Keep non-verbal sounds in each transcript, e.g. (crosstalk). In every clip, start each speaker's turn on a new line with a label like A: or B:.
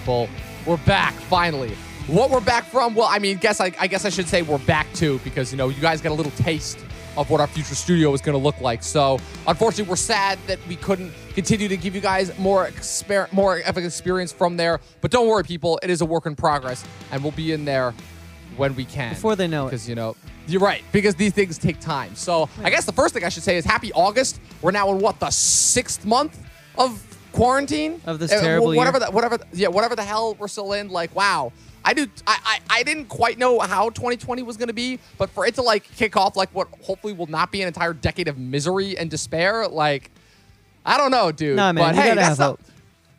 A: people. We're back finally. What we're back from? Well, I mean, guess I, I guess I should say we're back to because you know you guys got a little taste of what our future studio is going to look like. So, unfortunately, we're sad that we couldn't continue to give you guys more exper- more of an experience from there. But don't worry, people. It is a work in progress, and we'll be in there when we can.
B: Before they know it.
A: because you know. You're right, because these things take time. So I guess the first thing I should say is happy August. We're now in what the sixth month of quarantine
B: Of this
A: Uh,
B: terrible
A: whatever
B: year.
A: the whatever the- yeah whatever the hell we're still in. Like wow, I do I I, I didn't quite know how 2020 was going to be, but for it to like kick off like what hopefully will not be an entire decade of misery and despair, like I don't know, dude.
B: Nah, man,
A: but hey, that's not.
B: hope.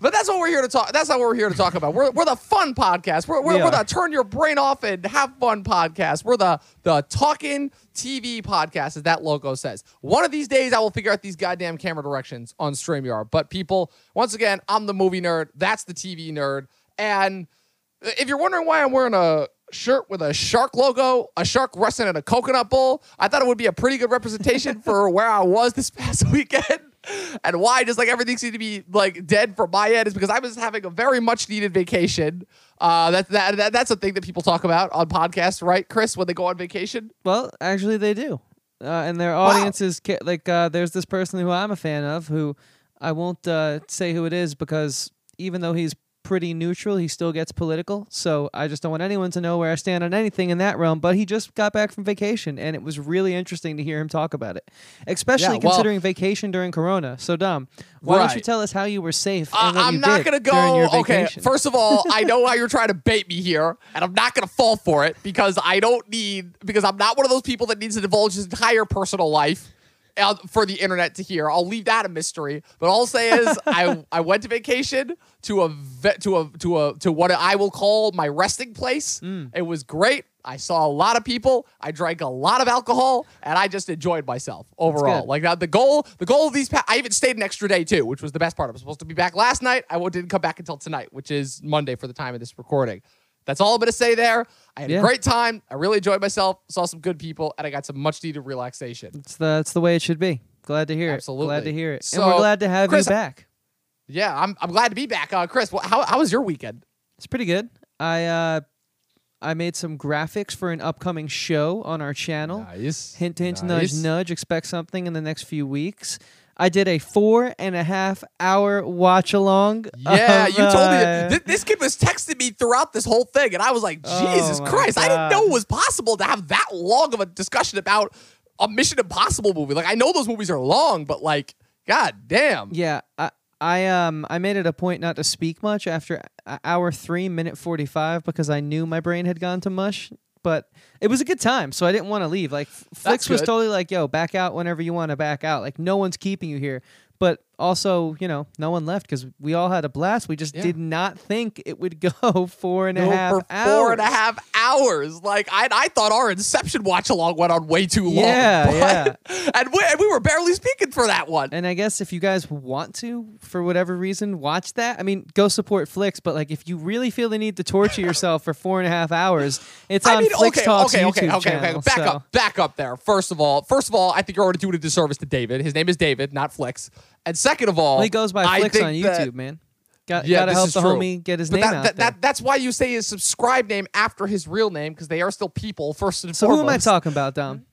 A: But that's what we're here to talk. That's not what we're here to talk about. We're, we're the fun podcast. We're, we're,
B: We
A: we're the turn your brain off and have fun podcast. We're the the talking TV podcast, as that logo says. One of these days, I will figure out these goddamn camera directions on Streamyard. But people, once again, I'm the movie nerd. That's the TV nerd. And if you're wondering why I'm wearing a shirt with a shark logo, a shark resting in a coconut bowl, I thought it would be a pretty good representation (laughs) for where I was this past (laughs) weekend. (laughs) And why does like everything seem to be like dead from my end is because I was having a very much needed vacation. Uh, that, that, that that's a thing that people talk about on podcasts, right, Chris? When they go on vacation.
B: Well, actually, they do, uh, and their audience is ca- like uh, there's this person who I'm a fan of who I won't uh, say who it is because even though he's pretty neutral, he still gets political. So I just don't want anyone to know where I stand on anything in that realm. But he just got back from vacation, and it was really interesting to hear him talk about it, especially
A: Yeah, well-
B: considering vacation during Corona. So Dom, why don't you tell us how you were safe?
A: Uh, I'm not gonna go. Okay, first of all, I know how you're trying to bait me here, and I'm not gonna fall for it because I don't need because I'm not one of those people that needs to divulge his entire personal life for the internet to hear. I'll leave that a mystery. But all I'll say is (laughs) I I went to vacation to a ve- to a to a to what I will call my resting place.
B: Mm.
A: It was great. I saw a lot of people. I drank a lot of alcohol, and I just enjoyed myself overall. Like uh, the goal, the goal of these. Pa- I even stayed an extra day too, which was the best part. I was supposed to be back last night. I didn't come back until tonight, which is Monday for the time of this recording. That's all I'm gonna say there. I had
B: Yeah.
A: a great time. I really enjoyed myself. Saw some good people, and I got some much needed relaxation.
B: It's the it's the way it should be. Glad to hear it.
A: Absolutely.
B: Glad to hear it. and we're glad to have
A: Chris,
B: you back.
A: Yeah, I'm, I'm glad to be back. Uh, Chris, wh- how, how was your weekend?
B: It's pretty good. I uh I made some graphics for an upcoming show on our channel.
A: Nice.
B: Hint hint
A: Nice.
B: nudge nudge. Expect something in the next few weeks. I did a four and a half hour watch along.
A: Yeah,
B: of,
A: you told me
B: uh,
A: that. Th- this kid was texting me throughout this whole thing, and I was like,
B: Oh
A: Jesus
B: my
A: Christ, I didn't know it was possible to have that long of a discussion about a Mission Impossible movie. Like, I know those movies are long, but like, god damn.
B: Yeah, I, I um I made it a point not to speak much after uh, hour three, minute forty five, because I knew my brain had gone to mush. But it was a good time, so I didn't want to leave. Like F- Flix was
A: good.
B: totally like, "Yo, back out whenever you want to back out." Like no one's keeping you here. But also, you know, no one left because we all had a blast. We just
A: Yeah.
B: did not think it would go (laughs) four and a
A: Go
B: half
A: for
B: hours.
A: four and a half hours. Like I, I thought our Inception watch along went on way too long.
B: Yeah, (laughs)
A: but- And we, and we were barely speaking for that one.
B: And I guess if you guys want to, for whatever reason, watch that. I mean, go support Flix. But like, if you really feel the need to torture yourself for four and a half hours, it's on
A: I mean,
B: Flix
A: okay,
B: Talks
A: okay,
B: YouTube
A: okay, okay,
B: channel.
A: okay. Back
B: so-
A: up, back up there. First of all, first of all, I think you're already doing a disservice to David. His name is David, not Flix. And second of all,
B: Well, he goes by
A: think
B: on
A: that-
B: YouTube, man. Got,
A: Yeah,
B: gotta help the
A: true.
B: homie get his
A: But
B: name
A: that,
B: out
A: that, that, that's why you say his subscribe name after his real name because they are still people first and foremost.
B: so who am I talking about, Dom?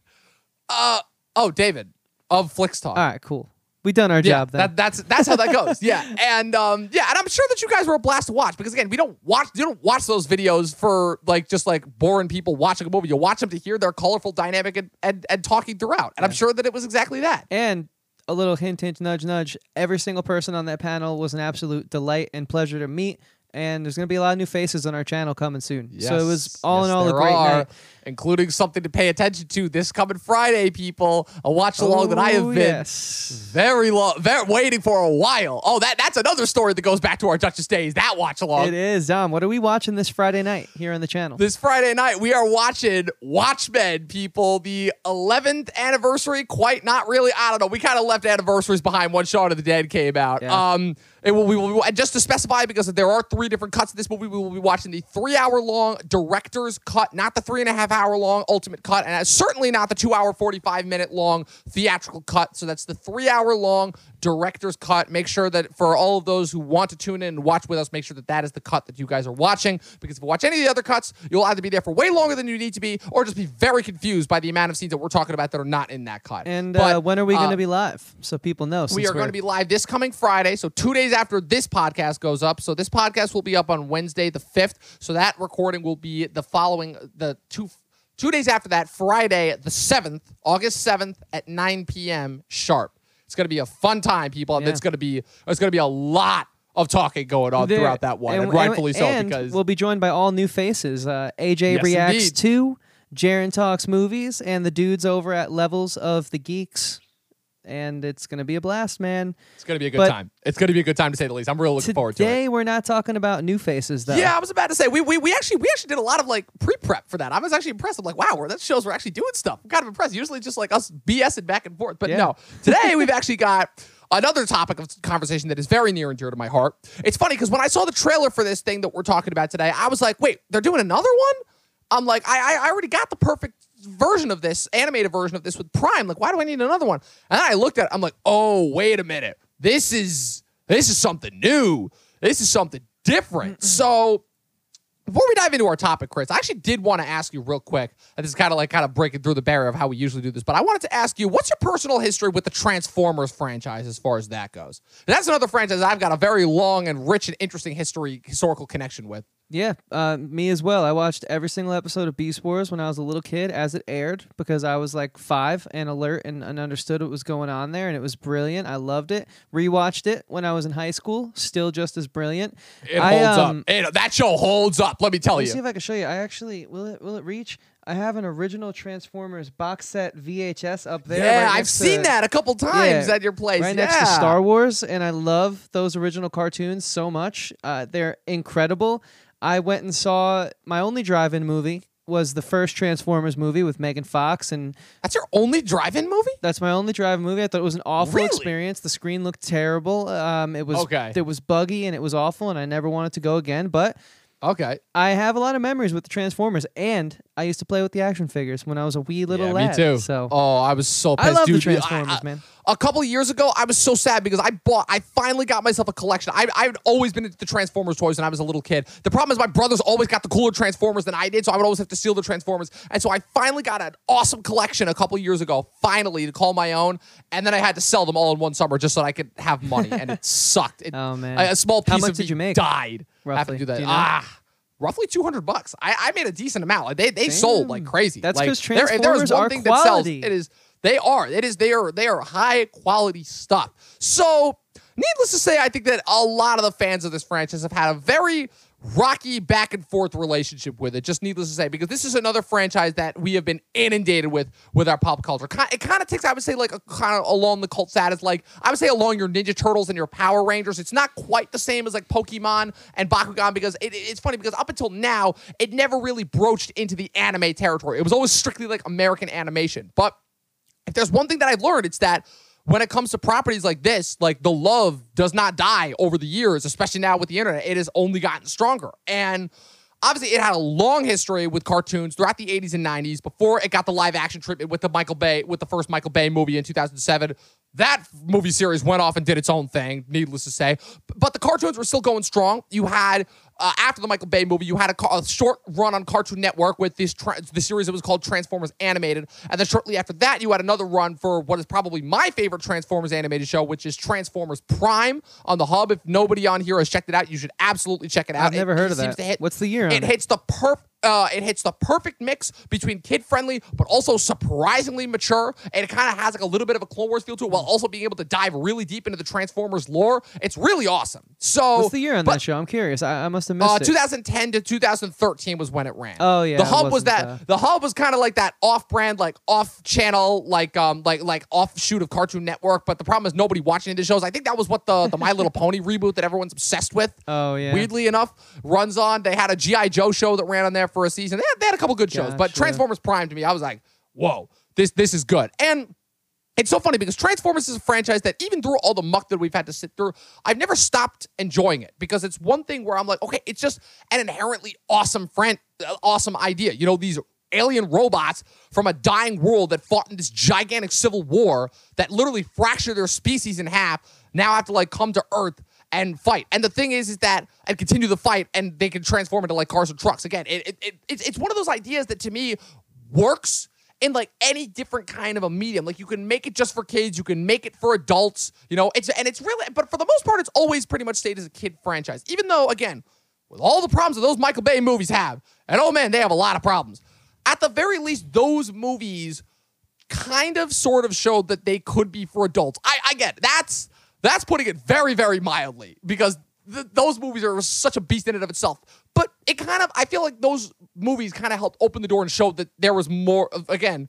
A: Uh oh, David of Flix Talk.
B: All right, cool. We done our
A: Yeah,
B: job then.
A: that, that's that's how that goes. Yeah, (laughs) and um, yeah, and I'm sure that you guys were a blast to watch because again, we don't watch you don't watch those videos for like just like boring people watching a movie. You watch them to hear their colorful dynamic and and, and talking throughout. And I'm sure that it was exactly that.
B: and a little hint, hint, nudge, nudge. Every single person on that panel was an absolute delight and pleasure to meet. And there's going to be a lot of new faces on our channel coming soon. so it was all
A: yes,
B: in all a great
A: are,
B: night.
A: including something to pay attention to this coming Friday, people. A watch along that I have
B: Oh,
A: been
B: yes.
A: very long, very waiting for a while. Oh, that that's another story that goes back to our Duchess days. That watch along.
B: It is, Dom. What are we watching this Friday night here on the channel?
A: This Friday night, we are watching Watchmen, people. The 11th anniversary, quite not really. I don't know. We kind of left anniversaries behind when Shaun of the Dead came out.
B: Yeah.
A: Um, will, we will, and just to specify, because there are three different cuts of this movie. We will be watching the three hour long director's cut, not the three and a half hour long ultimate cut, and certainly not the two hour, 45 minute long theatrical cut. So that's the three hour long director's cut. Make sure that for all of those who want to tune in and watch with us, make sure that that is the cut that you guys are watching. Because if you watch any of the other cuts, you'll either be there for way longer than you need to be, or just be very confused by the amount of scenes that we're talking about that are not in that cut.
B: And
A: But,
B: uh, when are we going
A: uh,
B: to be live so people know?
A: we are going to be live this coming Friday, so two days after this podcast goes up. So this podcast will be up on Wednesday the fifth. So that recording will be the following the two two days after that, Friday the seventh, August seventh at nine p.m. sharp. It's going to be a fun time, people, and
B: Yeah.
A: it's going to be it's going to be a lot of talking going on
B: There-
A: throughout that one, and, rightfully so
B: and
A: because
B: we'll be joined by all new faces. Uh, AJ
A: Yes,
B: reacts
A: indeed.
B: to Jaren talks movies, and the dudes over at Levels of the Geeks, and it's gonna be a blast, man.
A: it's going to be a good
B: but-
A: time. It's going to be a good time to say the least. I'm real looking forward to it.
B: Today we're not talking about new faces though.
A: Yeah, I was about to say we, we we actually we actually did a lot of like pre prep for that. I was actually impressed. I'm like, wow, we're, that shows we're actually doing stuff. I'm kind of impressed. Usually just like us BSing back and forth, but
B: Yeah.
A: no. (laughs) Today we've actually got another topic of conversation that is very near and dear to my heart. It's funny because when I saw the trailer for this thing that we're talking about today, I was like, wait, they're doing another one. I'm like, I I I already got the perfect version of this animated version of this with Prime. Like, why do I need another one? And then I looked at it. I'm like, oh, wait a minute. This is this is something new. This is something different. So before we dive into our topic, Chris, I actually did want to ask you real quick. And this is kind of like kind of breaking through the barrier of how we usually do this, but I wanted to ask you, what's your personal history with the Transformers franchise as far as that goes? And that's another franchise I've got a very long and rich and interesting history, historical connection with.
B: Yeah, uh, me as well. I watched every single episode of Beast Wars when I was a little kid as it aired because I was like five and alert and, and understood what was going on there, and it was brilliant. I loved it. Rewatched it when I was in high school, still just as brilliant.
A: It
B: I,
A: holds
B: um,
A: up. It- that show holds up. Let me tell
B: Let me
A: you.
B: see if I can show you. I actually will it will it reach? I have an original Transformers box set VHS up there.
A: yeah,
B: right
A: I've seen
B: to-
A: that a couple times
B: Yeah,
A: at your place.
B: right
A: yeah.
B: next to Star Wars, and I love those original cartoons so much. Uh, they're incredible. I went and saw my only drive-in movie was the first Transformers movie with Megan Fox, and
A: That's your only drive-in movie?
B: that's my only drive-in movie. I thought it was an awful
A: Really?
B: experience. The screen looked terrible. Um, it was
A: Okay.
B: it was buggy and it was awful, and I never wanted to go again. But
A: Okay.
B: I have a lot of memories with the Transformers, and I used to play with the action figures when I was a wee little
A: yeah,
B: lad.
A: me too.
B: So
A: oh, I was so
B: I
A: pissed.
B: love the. Transformers,
A: I- I-
B: man.
A: A couple years ago, I was so sad because I bought, I finally got myself a collection. I, I've always been into the Transformers toys when I was a little kid. The problem is my brothers always got the cooler Transformers than I did, so I would always have to steal the Transformers. And so I finally got an awesome collection a couple years ago, finally, to call my own. And then I had to sell them all in one summer just so that I could have money, and it (laughs) sucked. It,
B: Oh, man.
A: A, a small piece
B: How much
A: of
B: did you make,
A: died.
B: roughly?
A: to do that.
B: Do you know?
A: Ah. Roughly two hundred bucks. I, I made a decent amount. Like, They they sold like crazy.
B: That's
A: like,
B: 'cause
A: there- there is
B: Transformers
A: one
B: are
A: thing that sells.
B: quality.
A: It is they are. It is they are they are high quality stuff. So needless to say, I think that a lot of the fans of this franchise have had a very rocky back and forth relationship with it. Just needless to say, because this is another franchise that we have been inundated with with our pop culture. It kind of takes, I would say, like a kind of along the cult status, like I would say along your Ninja Turtles and your Power Rangers. It's not quite the same as like Pokemon and Bakugan because it, it's funny because up until now, it never really broached into the anime territory. It was always strictly like American animation, but if there's one thing that I've learned, it's that when it comes to properties like this, like the love does not die over the years, especially now with the internet. It has only gotten stronger. And obviously, it had a long history with cartoons throughout the 80s and 90s before it got the live action treatment with the Michael Bay, with the first Michael Bay movie in 2007. That movie series went off and did its own thing, needless to say. But the cartoons were still going strong. You had uh, after the Michael Bay movie, you had a, a short run on Cartoon Network with this tra- the series that was called Transformers Animated, and then shortly after that, you had another run for what is probably my favorite Transformers animated show, which is Transformers Prime on the Hub. If nobody on here has checked it out, you should absolutely check it out.
B: I've never
A: It
B: heard of
A: seems
B: that.
A: to hit-
B: What's the year
A: It
B: it?
A: hits the perf. Uh, it hits the perfect mix between kid friendly but also surprisingly mature, and it kind of has like a little bit of a Clone Wars feel to it, while also being able to dive really deep into the Transformers lore. It's really awesome. So,
B: What's the year on
A: but-
B: that show? I'm curious. I, I must have missed
A: uh,
B: it.
A: 2010 to 2013 was when it ran.
B: Oh, yeah,
A: The hub was that.
B: uh,
A: the hub was kind of like that off-brand, like off-channel, like um, like like offshoot of Cartoon Network. But the problem is nobody watching the shows. I think that was what the the My Little (laughs) Pony reboot that everyone's obsessed with.
B: Oh, yeah.
A: Weirdly enough, runs on. They had a GI Joe show that ran on there for a season. They had, they had a couple good shows, but. Transformers Prime to me, I was like, whoa, this this is good. And it's so funny because Transformers is a franchise that even through all the muck that we've had to sit through, I've never stopped enjoying it because it's one thing where I'm like, okay, it's just an inherently awesome fran- uh, awesome idea. You know, these alien robots from a dying world that fought in this gigantic civil war that literally fractured their species in half now have to like come to Earth and fight. And the thing is, is that and continue the fight, and they can transform into like cars and trucks again. It, it, it it's it's one of those ideas that to me works in like any different kind of a medium. Like you can make it just for kids, you can make it for adults, you know. It's and it's really, but for the most part, it's always pretty much stayed as a kid franchise. Even though, again, with all the problems that those Michael Bay movies have, and oh man, they have a lot of problems. At the very least, those movies kind of sort of showed that they could be for adults. I, I get it. that's that's putting it very very mildly because th- those movies are such a beast in and of itself. But it kind of I feel like those movies kind of helped open the door and show that there was more of again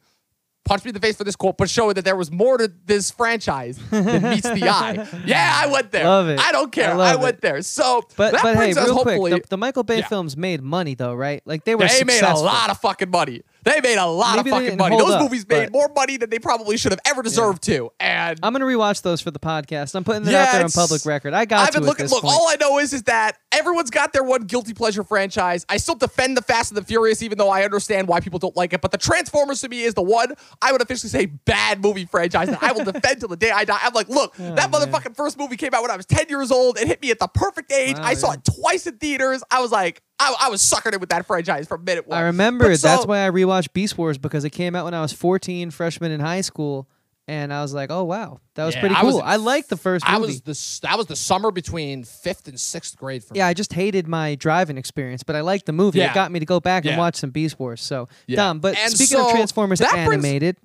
A: punch me in the face for this quote, but show that there was more to this franchise than meets the (laughs) eye. Yeah, I went there.
B: Love it.
A: I don't care.
B: I
A: I, went
B: it.
A: there. So
B: But
A: that
B: but hey, real
A: hopefully.
B: quick, the, the Michael Bay
A: Yeah.
B: films made money though, right? Like they were
A: they made a lot of fucking money. They made a lot
B: Maybe
A: of fucking money. Those
B: up,
A: movies made more money than they probably should have ever deserved to. And
B: I'm gonna rewatch those for the podcast. I'm putting that
A: Yeah,
B: out there on public record. I got
A: I've been looking. Look,
B: point.
A: all I know is is that everyone's got their one guilty pleasure franchise. I still defend the Fast and the Furious, even though I understand why people don't like it. But the Transformers to me is the one I would officially say bad movie franchise that I will defend till the day I die. I'm like, look, oh, that
B: Oh, man.
A: motherfucking first movie came out when I was 10 years old. It hit me at the perfect age.
B: Wow,
A: I saw
B: yeah.
A: it twice in theaters. I was like, I, I was suckered in with that franchise from minute one.
B: I remember
A: But
B: that's
A: so-
B: why I rewatched Beast Wars because it came out when I was 14, freshman in high school, and I was like, oh wow, that was
A: Yeah,
B: pretty
A: I was
B: cool. I liked the first movie.
A: I was the s- that was the summer between fifth and sixth grade for me.
B: yeah, I just hated my driving experience, but I liked the movie.
A: Yeah.
B: It got me to go back and watch some Beast Wars. So
A: Yeah.
B: dumb. But
A: And
B: speaking of Transformers
A: that brings-
B: animated,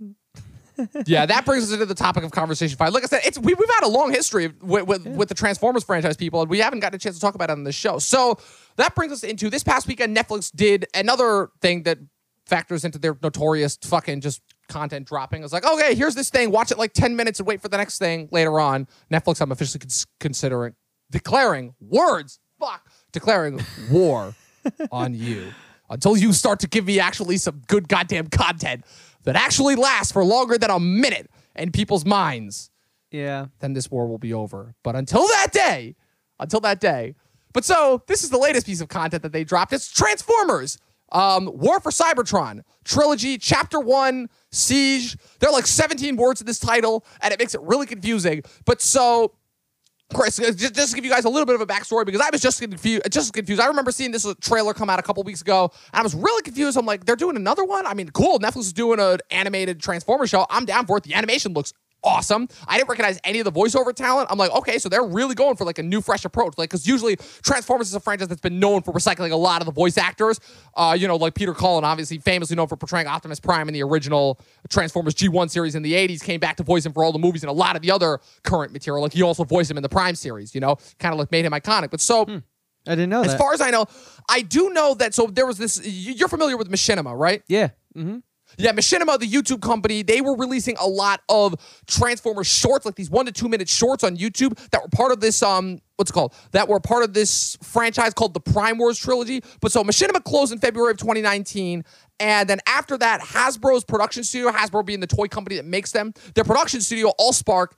A: yeah, that brings us into the topic of conversation. Fine, like I said, it's we, we've had a long history with with, with the Transformers franchise people, and we haven't gotten a chance to talk about it on the show. So that brings us into this past weekend. Netflix did another thing that factors into their notorious fucking just content dropping. It's like, okay, here's this thing. Watch it like ten minutes and wait for the next thing later on. Netflix, I'm officially cons- considering declaring words. Fuck, declaring (laughs) war on you until you start to give me actually some good goddamn content that actually lasts for longer than a minute in people's minds,
B: yeah,
A: then this war will be over. But until that day, until that day. But so this is the latest piece of content that they dropped. It's Transformers. Um, War for Cybertron trilogy, chapter one, siege. There are like 17 words in this title, and it makes it really confusing. But so Chris, uh, just, just to give you guys a little bit of a backstory because I was just confused. Just confused. I remember seeing this trailer come out a couple weeks ago, and I was really confused. I'm like, they're doing another one. I mean, cool. Netflix is doing an animated Transformer show. I'm down for it. The animation looks awesome. I didn't recognize any of the voiceover talent. I'm like, okay, so they're really going for like a new, fresh approach. Like, because usually Transformers is a franchise that's been known for recycling a lot of the voice actors. Uh, you know, like Peter Cullen, obviously famously known for portraying Optimus Prime in the original Transformers G1 series in the 80s, came back to voice him for all the movies and a lot of the other current material. Like, he also voiced him in the Prime series, you know, kind of like made him iconic. But so.
B: I didn't know
A: As
B: that.
A: far as I know, I do know that. So there was this. you- You're familiar with Machinima, right?
B: yeah, hmm
A: Yeah, Machinima, the YouTube company, they were releasing a lot of Transformers shorts, like these one to two minute shorts on YouTube that were part of this um what's it called? That were part of this franchise called the Prime Wars trilogy. But so Machinima closed in February of 2019. And then after that, Hasbro's production studio, Hasbro being the toy company that makes them, their production studio, Allspark,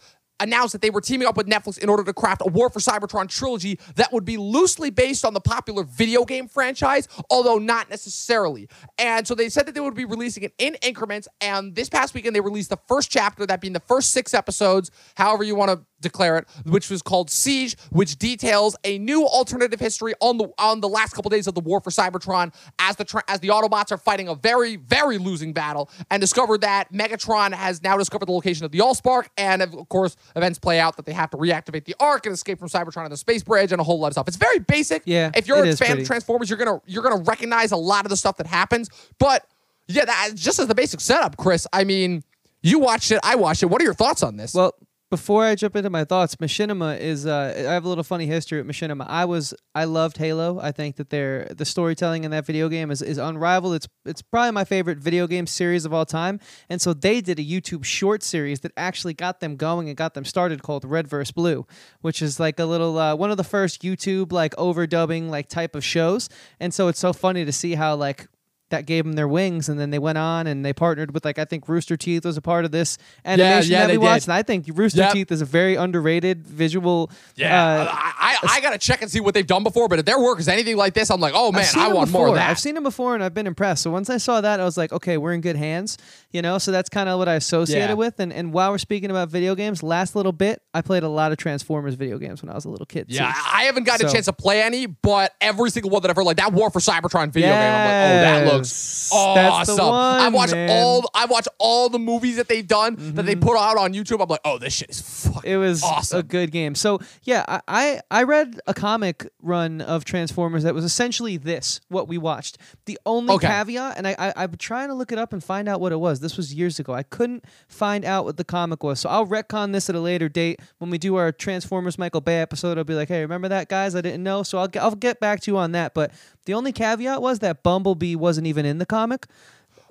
A: announced that they were teaming up with Netflix in order to craft a War for Cybertron trilogy that would be loosely based on the popular video game franchise, although not necessarily. And so they said that they would be releasing it in increments. And this past weekend, they released the first chapter, that being the first six episodes, however you want to declare it, which was called Siege, which details a new alternative history on the on the last couple days of the War for Cybertron as the tra- as the Autobots are fighting a very very losing battle and discovered that Megatron has now discovered the location of the Allspark and of course events play out that they have to reactivate the Ark and escape from Cybertron on the space bridge and a whole lot of stuff. It's very basic.
B: Yeah,
A: If you're a fan
B: pretty.
A: of Transformers, you're gonna you're gonna recognize a lot of the stuff that happens. But yeah, that just as the basic setup, Chris. I mean, you watched it, I watched it. What are your thoughts on this?
B: Well, before I jump into my thoughts, Machinima is. Uh, I have a little funny history with Machinima. I was. I loved Halo. I think that their the storytelling in that video game is, is unrivaled. It's it's probably my favorite video game series of all time. And so they did a YouTube short series that actually got them going and got them started called Red vs Blue, which is like a little uh, one of the first YouTube like overdubbing like type of shows. And so it's so funny to see how like that gave them their wings, and then they went on and they partnered with like I think Rooster Teeth was a part of this animation
A: yeah,
B: that we watched,
A: did.
B: and I think Rooster
A: Yep.
B: Teeth is a very underrated visual.
A: Yeah,
B: uh,
A: I, I, I gotta check and see what they've done before. But if their work is anything like this, I'm like, oh man, I want
B: before.
A: more of that.
B: I've seen them before and I've been impressed. So once I saw that, I was like, okay, we're in good hands. You know, so that's kind of what I associated
A: Yeah.
B: with. And and while we're speaking about video games, last little bit, I played a lot of Transformers video games when I was a little kid.
A: yeah,
B: too.
A: I haven't gotten a chance to play any, but every single one that I've heard, like that War for Cybertron video game, I'm like, oh, that looks
B: Yes.
A: awesome.
B: One,
A: I watch
B: man.
A: all, I watch all the movies that they've done that they mm-hmm. put out on YouTube. I'm like, oh, this shit is fucking
B: It was
A: awesome.
B: a good game. So yeah, I, I I read a comic run of Transformers that was essentially this what we watched. The only
A: Okay.
B: caveat, and I, I I'm trying to look it up and find out what it was. This was years ago. I couldn't find out what the comic was, so I'll retcon this at a later date when we do our Transformers Michael Bay episode. I'll be like, hey, remember that, guys? I didn't know, so I'll I'll get back to you on that. But the only caveat was that Bumblebee wasn't even in the comic.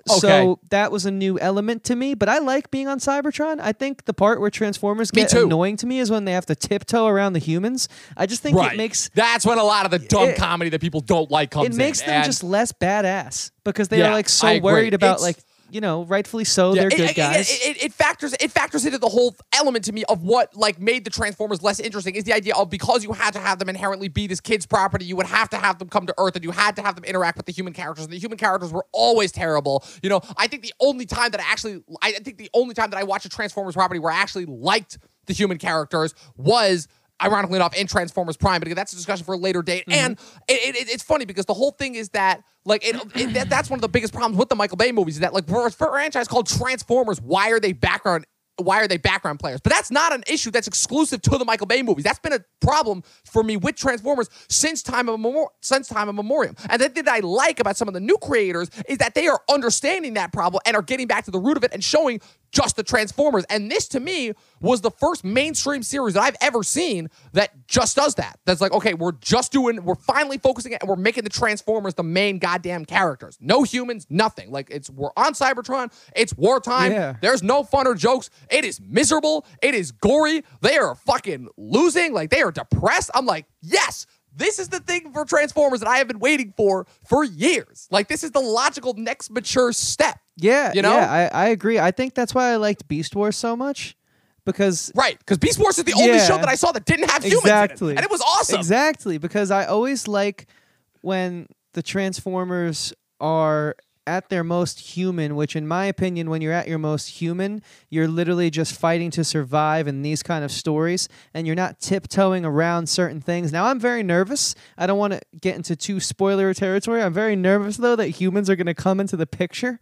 A: Okay.
B: So that was a new element to me, but I like being on Cybertron. I think the part where Transformers
A: Me
B: get
A: too.
B: annoying to me is when they have to tiptoe around the humans. I just think
A: right.
B: it makes
A: That's when a lot of the dumb
B: It-
A: comedy that people don't like comes in.
B: it makes
A: in.
B: them
A: and-
B: just less badass because they
A: Yeah,
B: are like so worried about
A: It's-
B: like you know, rightfully so,
A: Yeah,
B: they're
A: it-
B: good
A: it,
B: guys.
A: It, it, it factors it factors into the whole element to me of what like made the Transformers less interesting is the idea of because you had to have them inherently be this kid's property, you would have to have them come to Earth and you had to have them interact with the human characters. And the human characters were always terrible. You know, I think the only time that I actually I think the only time that I watched a Transformers property where I actually liked the human characters was ironically enough in Transformers Prime, but again, that's a discussion for a later date. Mm-hmm. And it, it, it's funny because the whole thing is that like it, it that, that's one of the biggest problems with the Michael Bay movies is that like for a franchise called Transformers, why are they background why are they background players? But that's not an issue that's exclusive to the Michael Bay movies. That's been a problem for me with Transformers since time of memor- since time of memoriam. And the thing that I like about some of the new creators is that they are understanding that problem and are getting back to the root of it and showing just the Transformers. And this to me was the first mainstream series that I've ever seen that just does that. That's like, okay, we're just doing, we're finally focusing it and we're making the Transformers the main goddamn characters. No humans, nothing. Like it's we're on Cybertron, it's wartime.
B: Yeah.
A: There's no fun or jokes. It is miserable. It is gory. They are fucking losing. Like they are depressed. I'm like, yes. This is the thing for Transformers that I have been waiting for for years. Like this is the logical next mature step.
B: Yeah,
A: you know?
B: yeah, I, I agree. I think that's why I liked Beast Wars so much because
A: Right, because Beast Wars is the only
B: Yeah.
A: show that I saw that didn't have humans
B: Exactly.
A: in it, and it was awesome.
B: Exactly, because I always like when the Transformers are at their most human, which in my opinion, when you're at your most human, you're literally just fighting to survive in these kind of stories and you're not tiptoeing around certain things. Now I'm very nervous. I don't want to get into too spoiler territory. I'm very nervous though that humans are gonna come into the picture.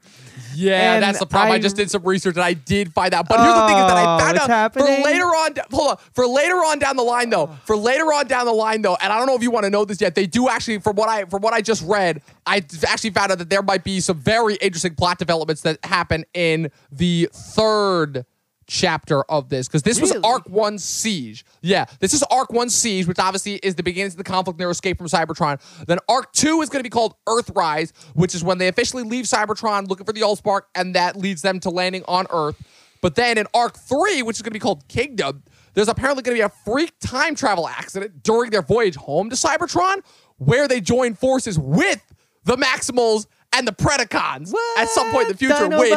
A: Yeah,
B: And
A: that's the problem. I,
B: I-
A: just did some research and I did find out. But here's the thing is that I
B: Oh,
A: found out
B: happening?
A: for later on. Hold on, for later on down the line though. For later on down the line though, and I don't know if you want to know this yet. They do actually, from what I from what I just read, I actually found out that there might be some very interesting plot developments that happen in the third chapter of this because this was arc one siege. Yeah this is arc one siege which obviously is the beginnings of the conflict and their escape from cybertron. Then arc two is going to be called earthrise which is when they officially leave cybertron looking for the allspark and that leads them to landing on earth. But then in arc three which is going to be called kingdom there's apparently going to be a freak time travel accident during their voyage home to cybertron where they join forces with the maximals and the predacons at some point in the future which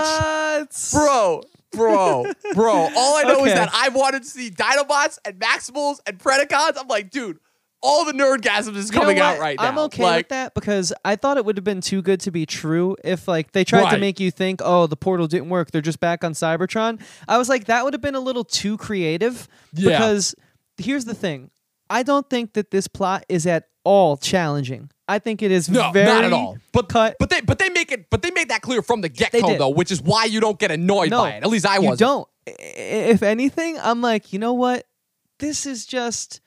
A: bro, bro, bro. All I know is that I wanted to see Dinobots and Maximals and Predacons. I'm like, dude, all the nerdgasm is
B: You
A: coming out right now.
B: I'm okay
A: like,
B: with that because I thought it would have been too good to be true if like they tried to make you think, oh, the portal didn't work. They're just back on Cybertron. I was like, that would have been a little too creative.
A: Yeah.
B: Because here's the thing. I don't think that this plot is at all challenging. I think it is
A: No,
B: very
A: not at all. But
B: cut.
A: but they but they make it but they make that clear from the get go though, which is why you don't get annoyed
B: no,
A: by it. At least I
B: you
A: wasn't.
B: don't. If anything, I'm like, you know what? This is just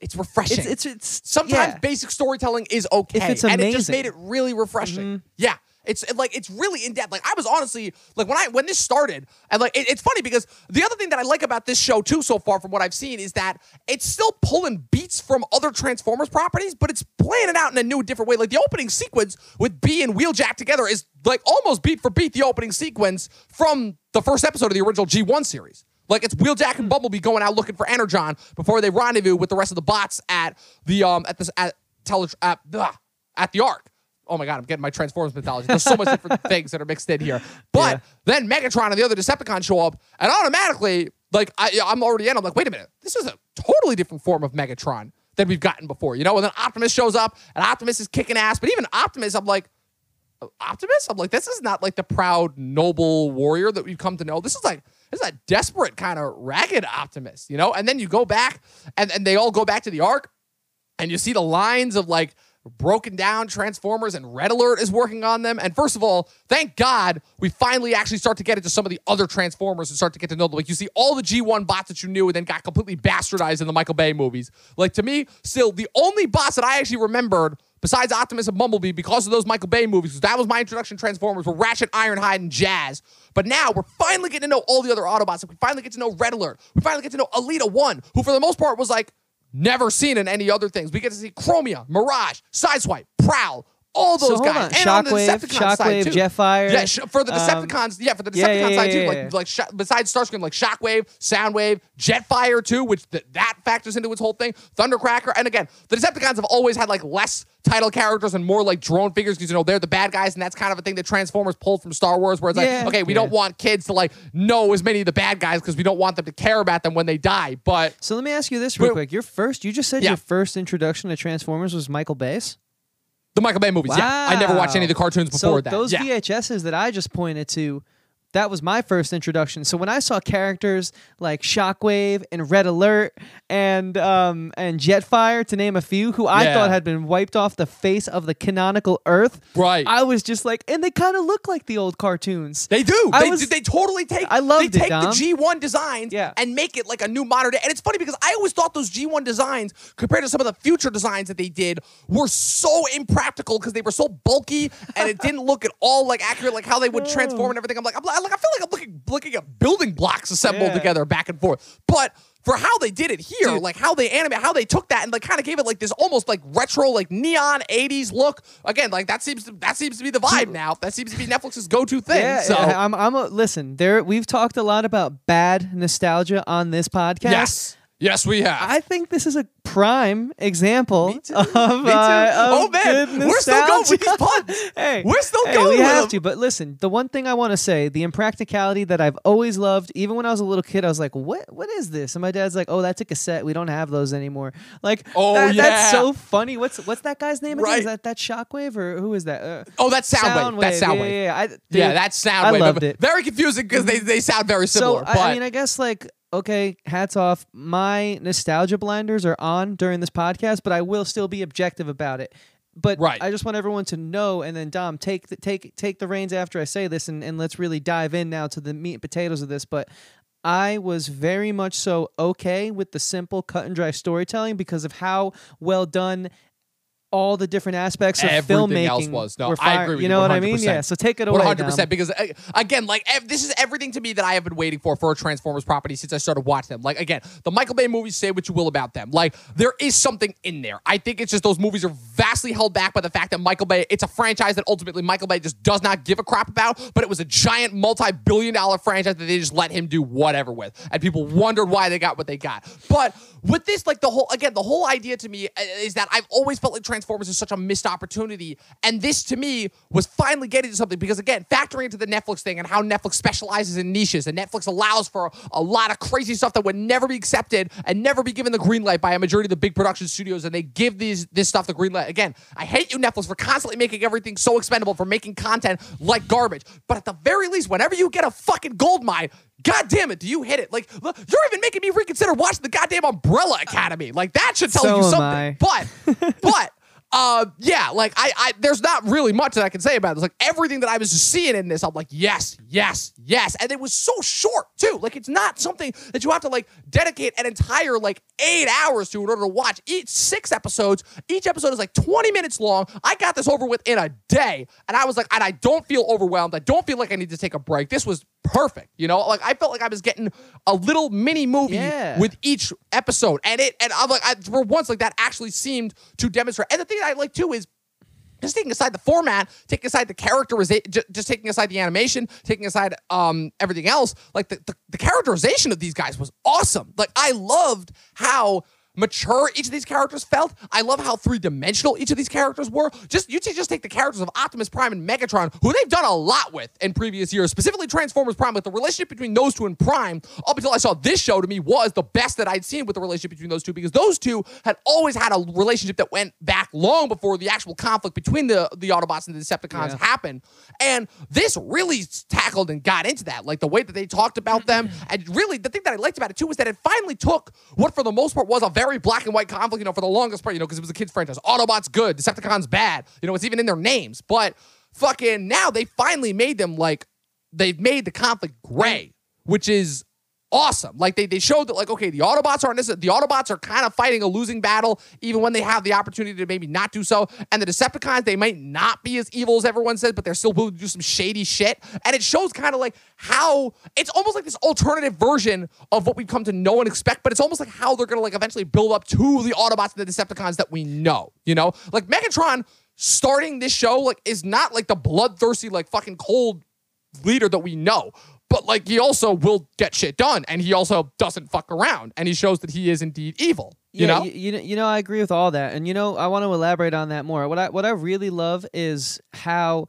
A: It's refreshing.
B: it's it's it's
A: Sometimes
B: yeah.
A: basic storytelling is okay,
B: If it's
A: and it just made it really refreshing.
B: Mhm.
A: Yeah, it's it, like it's really in depth. Like I was honestly like when I when this started, and like it- it's funny because the other thing that I like about this show too so far from what I've seen is that it's still pulling beats from other Transformers properties, but it's playing it out in a new, different way. Like the opening sequence with B and Wheeljack together is like almost beat for beat the opening sequence from the first episode of the original G1 series. Like it's Wheeljack and Bumblebee going out looking for Energon before they rendezvous with the rest of the bots at the um at this at tele at, ugh, at the Ark. Oh my god, I'm getting my Transformers mythology. There's so much different (laughs) things that are mixed in here. But
B: Yeah.
A: then Megatron and the other Decepticons show up, and automatically, like I, I'm already in. I'm like, wait a minute, this is a totally different form of Megatron than we've gotten before, you know. And then Optimus shows up, and Optimus is kicking ass. But even Optimus, I'm like, Optimus, I'm like, this is not like the proud, noble warrior that we've come to know. This is like. This is a desperate kind of ragged Optimus, you know? And then you go back and, and they all go back to the Ark and you see the lines of like broken down Transformers and Red Alert is working on them. And first of all, thank God we finally actually start to get into some of the other Transformers and start to get to know them. Like you see all the G1 bots that you knew and then got completely bastardized in the Michael Bay movies. Like to me, still the only boss that I actually remembered besides Optimus and Bumblebee because of those Michael Bay movies, that was my introduction to Transformers were Ratchet, Ironhide, and Jazz. But now we're finally getting to know all the other Autobots. We finally get to know Red Alert. We finally get to know Elita 1, who for the most part was like never seen in any other things. We get to see Chromia, Mirage, Sideswipe, Prowl, all those
B: So
A: guys.
B: on.
A: And on the
B: Shockwave,
A: side
B: Shockwave,
A: too.
B: Jetfire,
A: Yeah, sh- for the
B: um,
A: Decepticons, yeah, for the Decepticon
B: yeah, yeah,
A: side
B: yeah,
A: too.
B: yeah,
A: like like sh- besides Starscream, like Shockwave, Soundwave, Jetfire too, which th- that factors into its whole thing. Thundercracker, and again, the Decepticons have always had like less title characters and more like drone figures because you know they're the bad guys, and that's kind of a thing that Transformers pulled from Star Wars, where it's like, okay, we don't want kids to like know as many of the bad guys because we don't want them to care about them when they die. But
B: So let me ask you this real quick. Your first, you just said your first introduction to Transformers was Michael Bay's.
A: The Michael Bay movies, yeah, I never watched any of the cartoons before
B: so
A: that.
B: those
A: yeah.
B: VHSs that I just pointed to, that was my first introduction. So when I saw characters like Shockwave and Red Alert and um, and Jetfire, to name a few, who I
A: Yeah.
B: thought had been wiped off the face of the canonical Earth,
A: Right.
B: I was just like, and they kind of look like the old cartoons.
A: They do.
B: I
A: They,
B: was-
A: they totally take.
B: I loved
A: They
B: it,
A: take
B: Dom.
A: the G1 designs
B: Yeah.
A: and make it like a new modern day. And it's funny because I always thought those G1 designs, compared to some of the future designs that they did, were so impractical because they were so bulky and it (laughs) didn't look at all like accurate, like how they would transform and everything. I'm like, I'm like, I feel like I'm looking looking at building blocks assembled
B: Yeah.
A: together back and forth. But for how they did it here,
B: Dude.
A: like how they animate, how they took that and like kind of gave it like this almost like retro, like neon '80s look. Again, like that seems to, that seems to be the vibe now. That seems to be Netflix's go-to thing.
B: Yeah,
A: so
B: I'm. I'm. A, listen, there. We've talked a lot about bad nostalgia on this podcast.
A: Yes. Yes, we have.
B: I think this is a prime example
A: Me too.
B: of,
A: Me too.
B: uh, of
A: Oh, man. We're still going with these puns. (laughs)
B: hey,
A: We're still
B: hey,
A: going
B: We
A: with
B: have
A: them.
B: to, but listen. The one thing I want to say, the impracticality that I've always loved, even when I was a little kid, I was like, "What? What is this?" And my dad's like, "Oh, that's a cassette. We don't have those anymore." Like,
A: Oh,
B: that- that's so funny. What's what's that guy's name again? Is that that Shockwave or who is that? Uh,
A: oh, that's Soundwave. That's
B: Yeah,
A: Soundwave.
B: yeah, yeah. I, dude,
A: Yeah, that's Soundwave.
B: I loved it.
A: Very confusing because they, they sound very similar.
B: So
A: but
B: I, I mean, I guess like okay, hats off. My nostalgia blinders are on during this podcast, but I will still be objective about it. But
A: Right.
B: I just want everyone to know, and then Dom, take the, take take the reins after I say this, and, and let's really dive in now to the meat and potatoes of this. But I was very much so okay with the simple cut and dry storytelling because of how well done all the different aspects of
A: Everything
B: filmmaking
A: else was. No,
B: were
A: I agree with
B: you
A: you
B: know what I mean? Yeah. So take it away.
A: One hundred percent. Because uh, again, like ev- this is everything to me that I have been waiting for for a Transformers property since I started watching them. Like again, the Michael Bay movies. Say what you will about them. Like there is something in there. I think it's just those movies are vastly held back by the fact that Michael Bay. It's a franchise that ultimately Michael Bay just does not give a crap about. But it was a giant multi-billion-dollar franchise that they just let him do whatever with, and people wondered why they got what they got. But with this, like the whole again, the whole idea to me uh, is that I've always felt like Transformers is such a missed opportunity, and this to me was finally getting to something because again, factoring into the Netflix thing and how Netflix specializes in niches, and Netflix allows for a lot of crazy stuff that would never be accepted and never be given the green light by a majority of the big production studios, and they give these this stuff the green light. Again, I hate you, Netflix, for constantly making everything so expendable, for making content like garbage. But at the very least, whenever you get a fucking gold mine. God damn it, do you hit it? Like, look, you're even making me reconsider watching the goddamn Umbrella Academy. Like, that should tell
B: So
A: you something. But, (laughs) but, uh, yeah, like I, I, there's not really much that I can say about this. Like everything that I was just seeing in this, I'm like, yes, yes, yes, and it was so short too. Like it's not something that you have to like dedicate an entire like eight hours to in order to watch. Each six episodes, each episode is like 20 minutes long. I got this over with in a day, and I was like, and I don't feel overwhelmed. I don't feel like I need to take a break. This was perfect. You know, like I felt like I was getting a little mini movie
B: Yeah.
A: with each episode, and it and I'm like, I, for once, like that actually seemed to demonstrate. And the thing I like too is just taking aside the format, taking aside the characterization, just taking aside the animation, taking aside um everything else, like the, the the characterization of these guys was awesome. Like I loved how mature each of these characters felt. I love how three dimensional each of these characters were. Just you just take the characters of Optimus Prime and Megatron, who they've done a lot with in previous years, specifically Transformers Prime. Like the relationship between those two and Prime, up until I saw this show, to me was the best that I'd seen with the relationship between those two because those two had always had a relationship that went back long before the actual conflict between the the Autobots and the Decepticons
B: Yeah.
A: happened. And this really tackled and got into that, like the way that they talked about them. (clears throat) And really, the thing that I liked about it too was that it finally took what, for the most part, was a very black and white conflict. You know, for the longest part, you know, because it was a kids' franchise. Autobots good, Decepticons bad. You know, it's even in their names. But fucking now they finally made them like they've made the conflict gray, which is awesome. Like they, they showed that like okay, the Autobots are in this. The Autobots are kind of fighting a losing battle, even when they have the opportunity to maybe not do so. And the Decepticons, they might not be as evil as everyone says, but they're still willing to do some shady shit. And it shows kind of like how it's almost like this alternative version of what we've come to know and expect. But it's almost like how they're gonna like eventually build up to the Autobots and the Decepticons that we know. You know, like Megatron starting this show like is not like the bloodthirsty like fucking cold leader that we know. But like he also will get shit done, and he also doesn't fuck around, and he shows that he is indeed evil. You
B: yeah,
A: know,
B: you, you know, you know, I agree with all that, and you know, I want to elaborate on that more. What I what I really love is how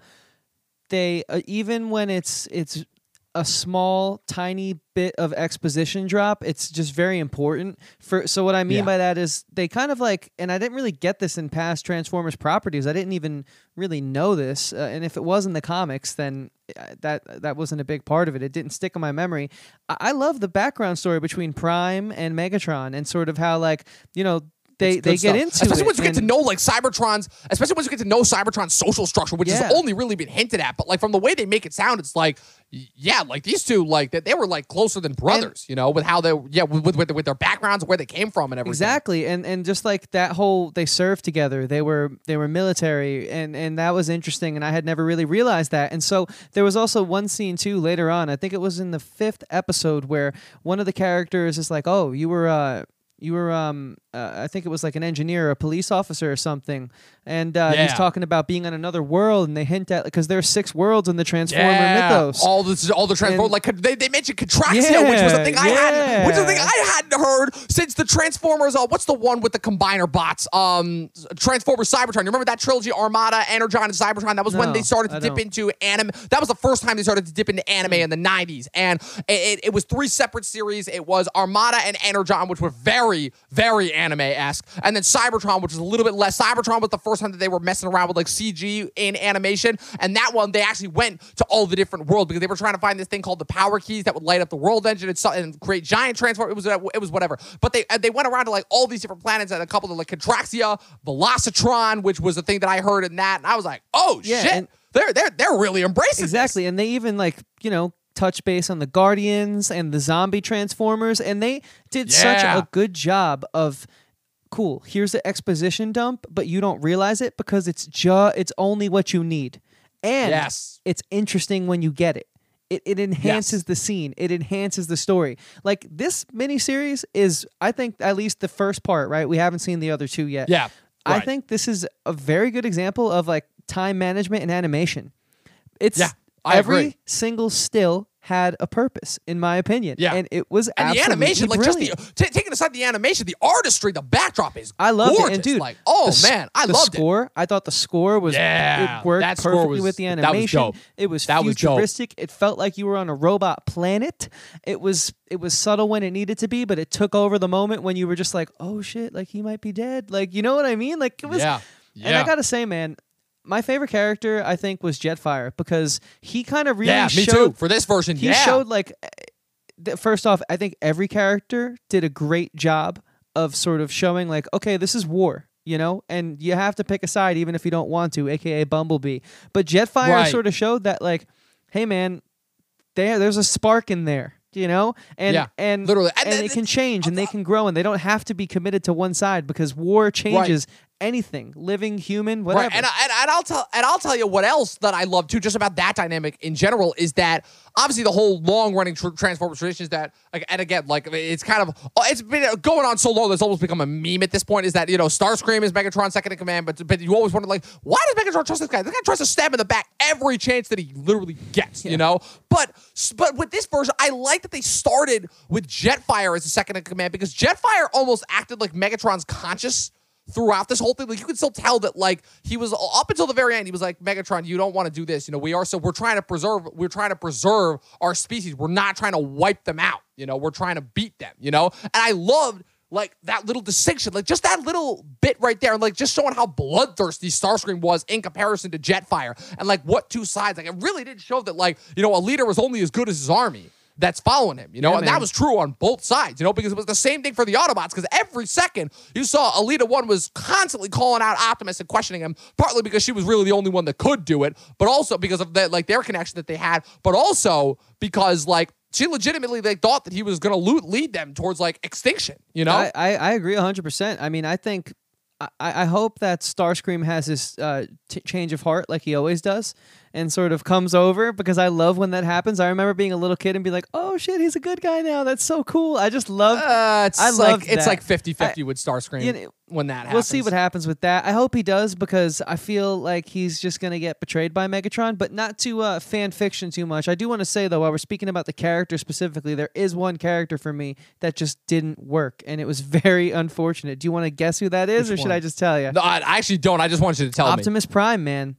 B: they uh, even when it's it's a small tiny bit of exposition drop it's just very important. For so what i mean
A: Yeah.
B: by that is they kind of like and i didn't really get this in past transformers properties. I didn't even really know this uh, and if it was in the comics then uh, that that wasn't a big part of it. It didn't stick in my memory. I, I love the background story between prime and megatron and sort of how like you know they
A: It's
B: they get
A: stuff.
B: into
A: especially
B: it
A: once you get to know like Cybertron's, especially once you get to know Cybertron's social structure, which
B: Yeah.
A: has only really been hinted at. But like from the way they make it sound, it's like, yeah, like these two, like that they were like closer than brothers, you know, with how they, yeah, with with, with their backgrounds, where they came from, and everything.
B: Exactly, and and just like that whole they served together. They were they were military, and and that was interesting. And I had never really realized that. And so there was also one scene too later on. I think it was in the fifth episode where one of the characters is like, "Oh, you were." uh you were, um, uh, I think it was like an engineer, or a police officer, or something, and uh, he's talking about being on another world, and they hint at because there are six worlds in the Transformer
A: Yeah,
B: mythos.
A: all this, all the transform,
B: And-
A: like they, they mentioned Contraxia, which was a
B: Yeah,
A: thing I hadn't, which is a thing. I hadn't heard since the Transformers. Uh, what's the one with the combiner bots? Um, Transformers Cybertron. You remember that trilogy, Armada, Energon, and Cybertron? That was when they started to
B: I
A: dip
B: don't.
A: into anime. That was the first time they started to dip into anime in the '90s, and it, it, it was three separate series. It was Armada and Energon, which were very, very anime esque, and then Cybertron, which was a little bit less. Cybertron was the first time that they were messing around with like CG in animation, and that one they actually went to all the different worlds because they were trying to find this thing called the power keys that would light up the world engine and, so- and create giant transform. It was uh, it was whatever, but they they went around to like all these different planets and a couple of like Contraxia, Velocitron, which was the thing that I heard in that, and I was like, oh
B: Yeah,
A: shit,
B: and-
A: they're they're they're really embracing this.
B: Exactly. And they even like, you know, touch base on the Guardians and the zombie Transformers and they did such a good job of cool, here's the exposition dump, but you don't realize it because it's just it's only what you need. And
A: Yes.
B: it's interesting when you get it. It, it enhances the scene. It enhances the story. Like this miniseries is, I think, at least the first part. Right? We haven't seen the other two yet.
A: Yeah,
B: I think this is a very good example of like time management and animation. It's
A: Yeah,
B: every
A: agree.
B: single still had a purpose, in my opinion.
A: Yeah.
B: and it was
A: And the
B: absolutely
A: animation, like just the t- taking aside the animation, the artistry, the backdrop is
B: I
A: love
B: it, and dude,
A: like oh
B: the
A: man, I
B: the
A: loved it.
B: score. I thought the score was
A: Yeah,
B: it worked perfectly
A: was-
B: with the
A: that was
B: animation.
A: dope.
B: It was
A: That was
B: futuristic. It felt like you were on a robot planet. It was it was subtle when it needed to be, but it took over the moment when you were just like, oh shit, like he might be dead. Like you know what I mean? Like it was.
A: Yeah, Yeah.
B: And I gotta say, man. My favorite character, I think, was Jetfire because he kind of really
A: yeah, me
B: showed
A: too. For this version,
B: he
A: yeah,
B: showed like first off i think every character did a great job of sort of showing like okay this is war you know and you have to pick a side even if you don't want to aka bumblebee but jetfire
A: Right.
B: sort of showed that like hey man there there's a spark in there you know and
A: Yeah,
B: and
A: literally.
B: and,
A: And then
B: it can change and they can grow and they don't have to be committed to one side because war changes anything, living, human, whatever.
A: Right, and, I- and and I'll tell and I'll tell you what else that I love too, just about that dynamic in general, is that obviously the whole long running tr- Transformers tradition is that, like, and again, like it's kind of oh, it's been going on so long that it's almost become a meme at this point. Is that you know Starscream is Megatron's second in command, but but you always wonder like why does Megatron trust this guy? This guy tries to stab him in the back every chance that he literally gets, you know. But but with this version, I like that they started with Jetfire as the second in command because Jetfire almost acted like Megatron's conscious throughout this whole thing. Like you could still tell that like he was up until the very end. He was like Megatron, you don't want to do this. You know, we are so we're trying to preserve. We're trying to preserve our species. We're not trying to wipe them out. You know, we're trying to beat them. You know, and I loved. Like that little distinction, like just that little bit right there, and like just showing how bloodthirsty Starscream was in comparison to Jetfire, and like what two sides. Like it really did show that, like you know, a leader was only as good as his army that's following him, you know,
B: Yeah,
A: and that was true on both sides, you know, because it was the same thing for the Autobots. Because every second you saw Elita One was constantly calling out Optimus and questioning him, partly because she was really the only one that could do it, but also because of that, like their connection that they had, but also because like she legitimately they thought that he was going to lead them towards like extinction, you know.
B: I, I, I agree 100%. I mean, I think, I, I hope that Starscream has this uh, t- change of heart like he always does and sort of comes over because I love when that happens. I remember being a little kid and be like, oh shit, he's a good guy now. That's so cool. I just love.
A: uh, it's
B: I
A: like
B: loved
A: it's
B: that.
A: like 50-50 with Starscream
B: you know,
A: when that happens.
B: We'll see what happens with that. I hope he does because I feel like he's just going to get betrayed by Megatron, but not to uh, fan fiction too much. I do want to say, though, while we're speaking about the character specifically, there is one character for me that just didn't work, and it was (laughs) very unfortunate. Do you want to guess who that is,
A: Which
B: or should? I just tell you?
A: No, I actually don't. I just want you to tell me.
B: Optimus Prime, man.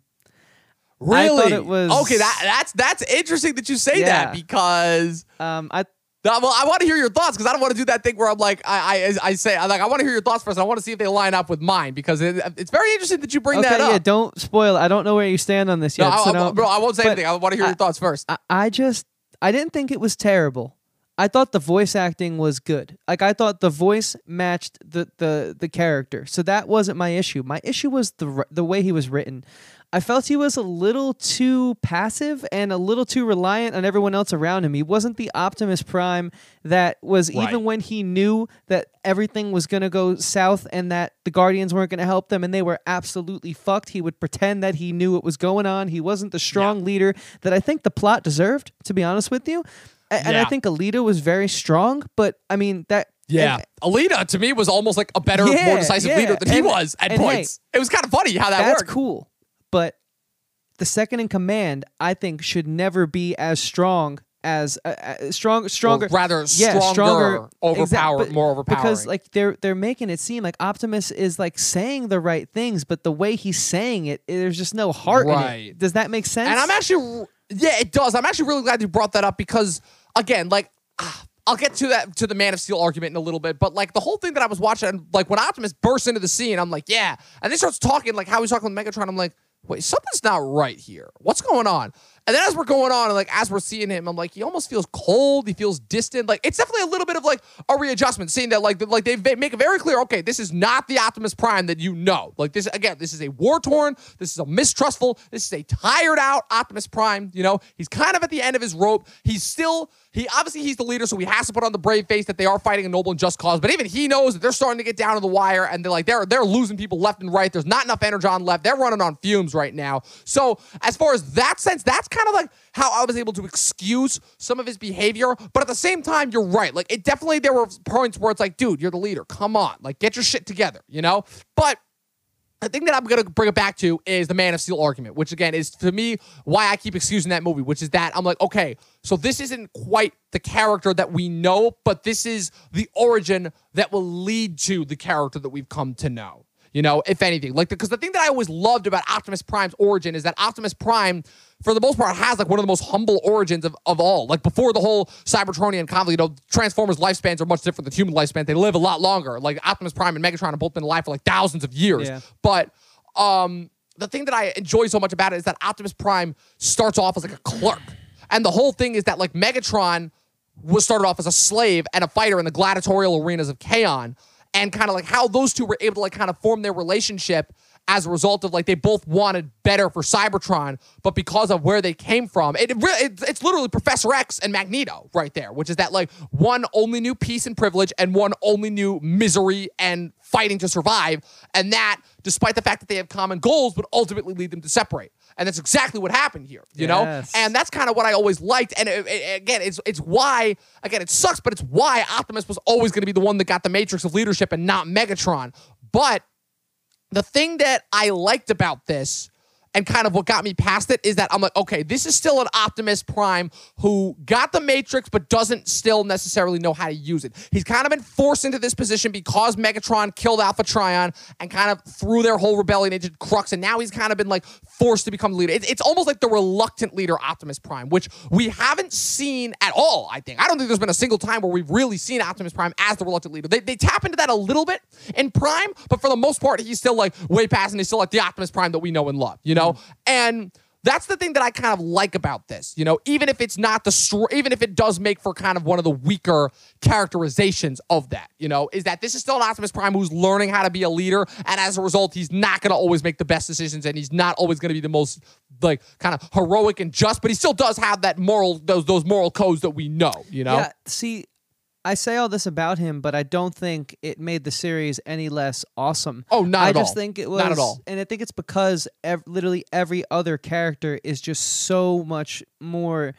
A: Really?
B: I thought it was-
A: okay. That that's that's interesting that you say
B: Yeah.
A: that because
B: Um, I
A: well, I want to hear your thoughts because I don't want to do that thing where I'm like, I, I, I say, I like, I want to hear your thoughts first. I want to see if they line up with mine because it, it's very interesting that you bring
B: okay,
A: that up.
B: yeah. Don't spoil. it. I don't know where you stand on this
A: no,
B: yet.
A: I,
B: so
A: I-
B: no-
A: bro, I won't say anything. I want to hear
B: I-
A: your thoughts first.
B: I, I just I didn't think it was terrible. I thought the voice acting was good. Like I thought the voice matched the the the character. So that wasn't my issue. My issue was the the way he was written. I felt he was a little too passive and a little too reliant on everyone else around him. He wasn't the Optimus Prime that was
A: Right.
B: even when he knew that everything was going to go south and that the Guardians weren't going to help them and they were absolutely fucked. He would pretend that he knew what was going on. He wasn't the strong leader that I think the plot deserved, to be honest with you. A- And I think Elita was very strong, but I mean that
A: Yeah.
B: and-
A: Elita to me was almost like a better, more decisive
B: yeah.
A: leader than he was at
B: and hey,
A: points. it was kind of funny how that
B: that's
A: worked.
B: That's cool. But the second in command, I think, should never be as strong as uh, uh, strong, stronger.
A: Or rather,
B: yeah,
A: stronger,
B: stronger,
A: overpower,
B: exact-
A: more overpowering.
B: Because like they're they're making it seem like Optimus is like saying the right things, but the way he's saying it, there's just no heart in
A: Right.
B: it. Does that make sense?
A: And I'm actually, yeah, it does. I'm actually really glad you brought that up because, again, like, ah, I'll get to that to the Man of Steel argument in a little bit, but like the whole thing that I was watching, like when Optimus bursts into the scene, I'm like, yeah, and then starts talking like how he's talking with Megatron. I'm like, wait, something's not right here. What's going on? And then as we're going on and like as we're seeing him, I'm like, he almost feels cold. He feels distant. Like it's definitely a little bit of like a readjustment, seeing that like like they they make it very clear. Okay, this is not the Optimus Prime that you know. Like this again, this is a war torn. This is a mistrustful. This is a tired out Optimus Prime. You know, he's kind of at the end of his rope. He's still he obviously he's the leader, so he has to put on the brave face that they are fighting a noble and just cause. But even he knows that they're starting to get down to the wire, and they're like they're they're losing people left and right. There's not enough energon left. They're running on fumes right now. So as far as that sense, that's kind of like how I was able to excuse some of his behavior. But at the same time, you're right. Like it definitely there were points where it's like, dude, you're the leader. Come on, like get your shit together, you know. But the thing that I'm going to bring it back to is the Man of Steel argument, which again is to me why I keep excusing that movie, which is that I'm like, okay, so this isn't quite the character that we know, but this is the origin that will lead to the character that we've come to know. You know, if anything, like because the thing that I always loved about Optimus Prime's origin is that Optimus Prime, for the most part, has like one of the most humble origins of, of all. Like before the whole Cybertronian conflict, you know, Transformers lifespans are much different than human lifespans. They live a lot longer. Like Optimus Prime and Megatron have both been alive for like thousands of years.
B: Yeah.
A: But um, the thing that I enjoy so much about it is that Optimus Prime starts off as like a clerk. And the whole thing is that like Megatron was started off as a slave and a fighter in the gladiatorial arenas of Kaon. And kind of like how those two were able to like kind of form their relationship as a result of like they both wanted better for Cybertron, but because of where they came from, it, it, it it's literally Professor X and Magneto right there, which is that like one only knew peace and privilege, and one only knew misery and fighting to survive, and that despite the fact that they have common goals, would ultimately lead them to separate. And that's exactly what happened here, you know? And that's kind of what I always liked. And it, it- again, it's it's why again it sucks, but it's why Optimus was always going to be the one that got the matrix of leadership and not Megatron. But the thing that I liked about this and kind of what got me past it is that I'm like, okay, this is still an Optimus Prime who got the Matrix but doesn't still necessarily know how to use it. He's kind of been forced into this position because Megatron killed Alpha Trion and kind of threw their whole rebellion into Crux, and now he's kind of been like forced to become the leader. It's, it's almost like the reluctant leader Optimus Prime, which we haven't seen at all, I think. I don't think there's been a single time where we've really seen Optimus Prime as the reluctant leader. They, they tap into that a little bit in Prime, but for the most part, he's still like way past and he's still like the Optimus Prime that we know and love, you know? And that's the thing that I kind of like about this, you know, even if it's not the str- even if it does make for kind of one of the weaker characterizations of that, you know, is that this is still an Optimus Prime who's learning how to be a leader, and as a result, he's not going to always make the best decisions, and he's not always going to be the most like kind of heroic and just, but he still does have that moral those those moral codes that we know, you know.
B: Yeah, see, I say all this about him, but I don't think it made the series any less awesome.
A: Oh, not
B: I
A: at
B: just
A: all.
B: think it was
A: Not at all.
B: and I think it's because ev- literally every other character is just so much more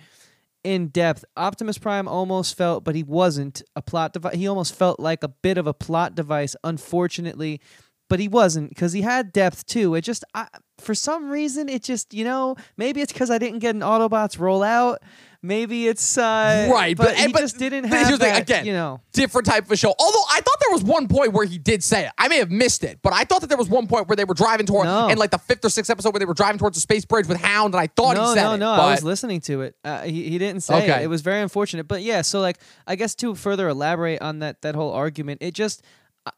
B: in depth. Optimus Prime almost felt, but he wasn't a plot device. He almost felt like a bit of a plot device, unfortunately. But he wasn't because he had depth too. It just, I, for some reason, it just, you know, maybe it's because I didn't get an Autobots rollout. Maybe it's uh,
A: Right,
B: but,
A: but-
B: he
A: but
B: just didn't
A: here's
B: have
A: the thing,
B: that,
A: again,
B: you know.
A: different type of show. Although I thought there was one point where he did say it. I may have missed it, but I thought that there was one point where they were driving toward
B: No.
A: in like the fifth or sixth episode where they were driving towards the space bridge with Hound, and I thought
B: no,
A: he said
B: no,
A: it.
B: no.
A: but-
B: I was listening to it. Uh, he he didn't say
A: Okay.
B: it. It was very unfortunate. But yeah, so like I guess to further elaborate on that that whole argument, it just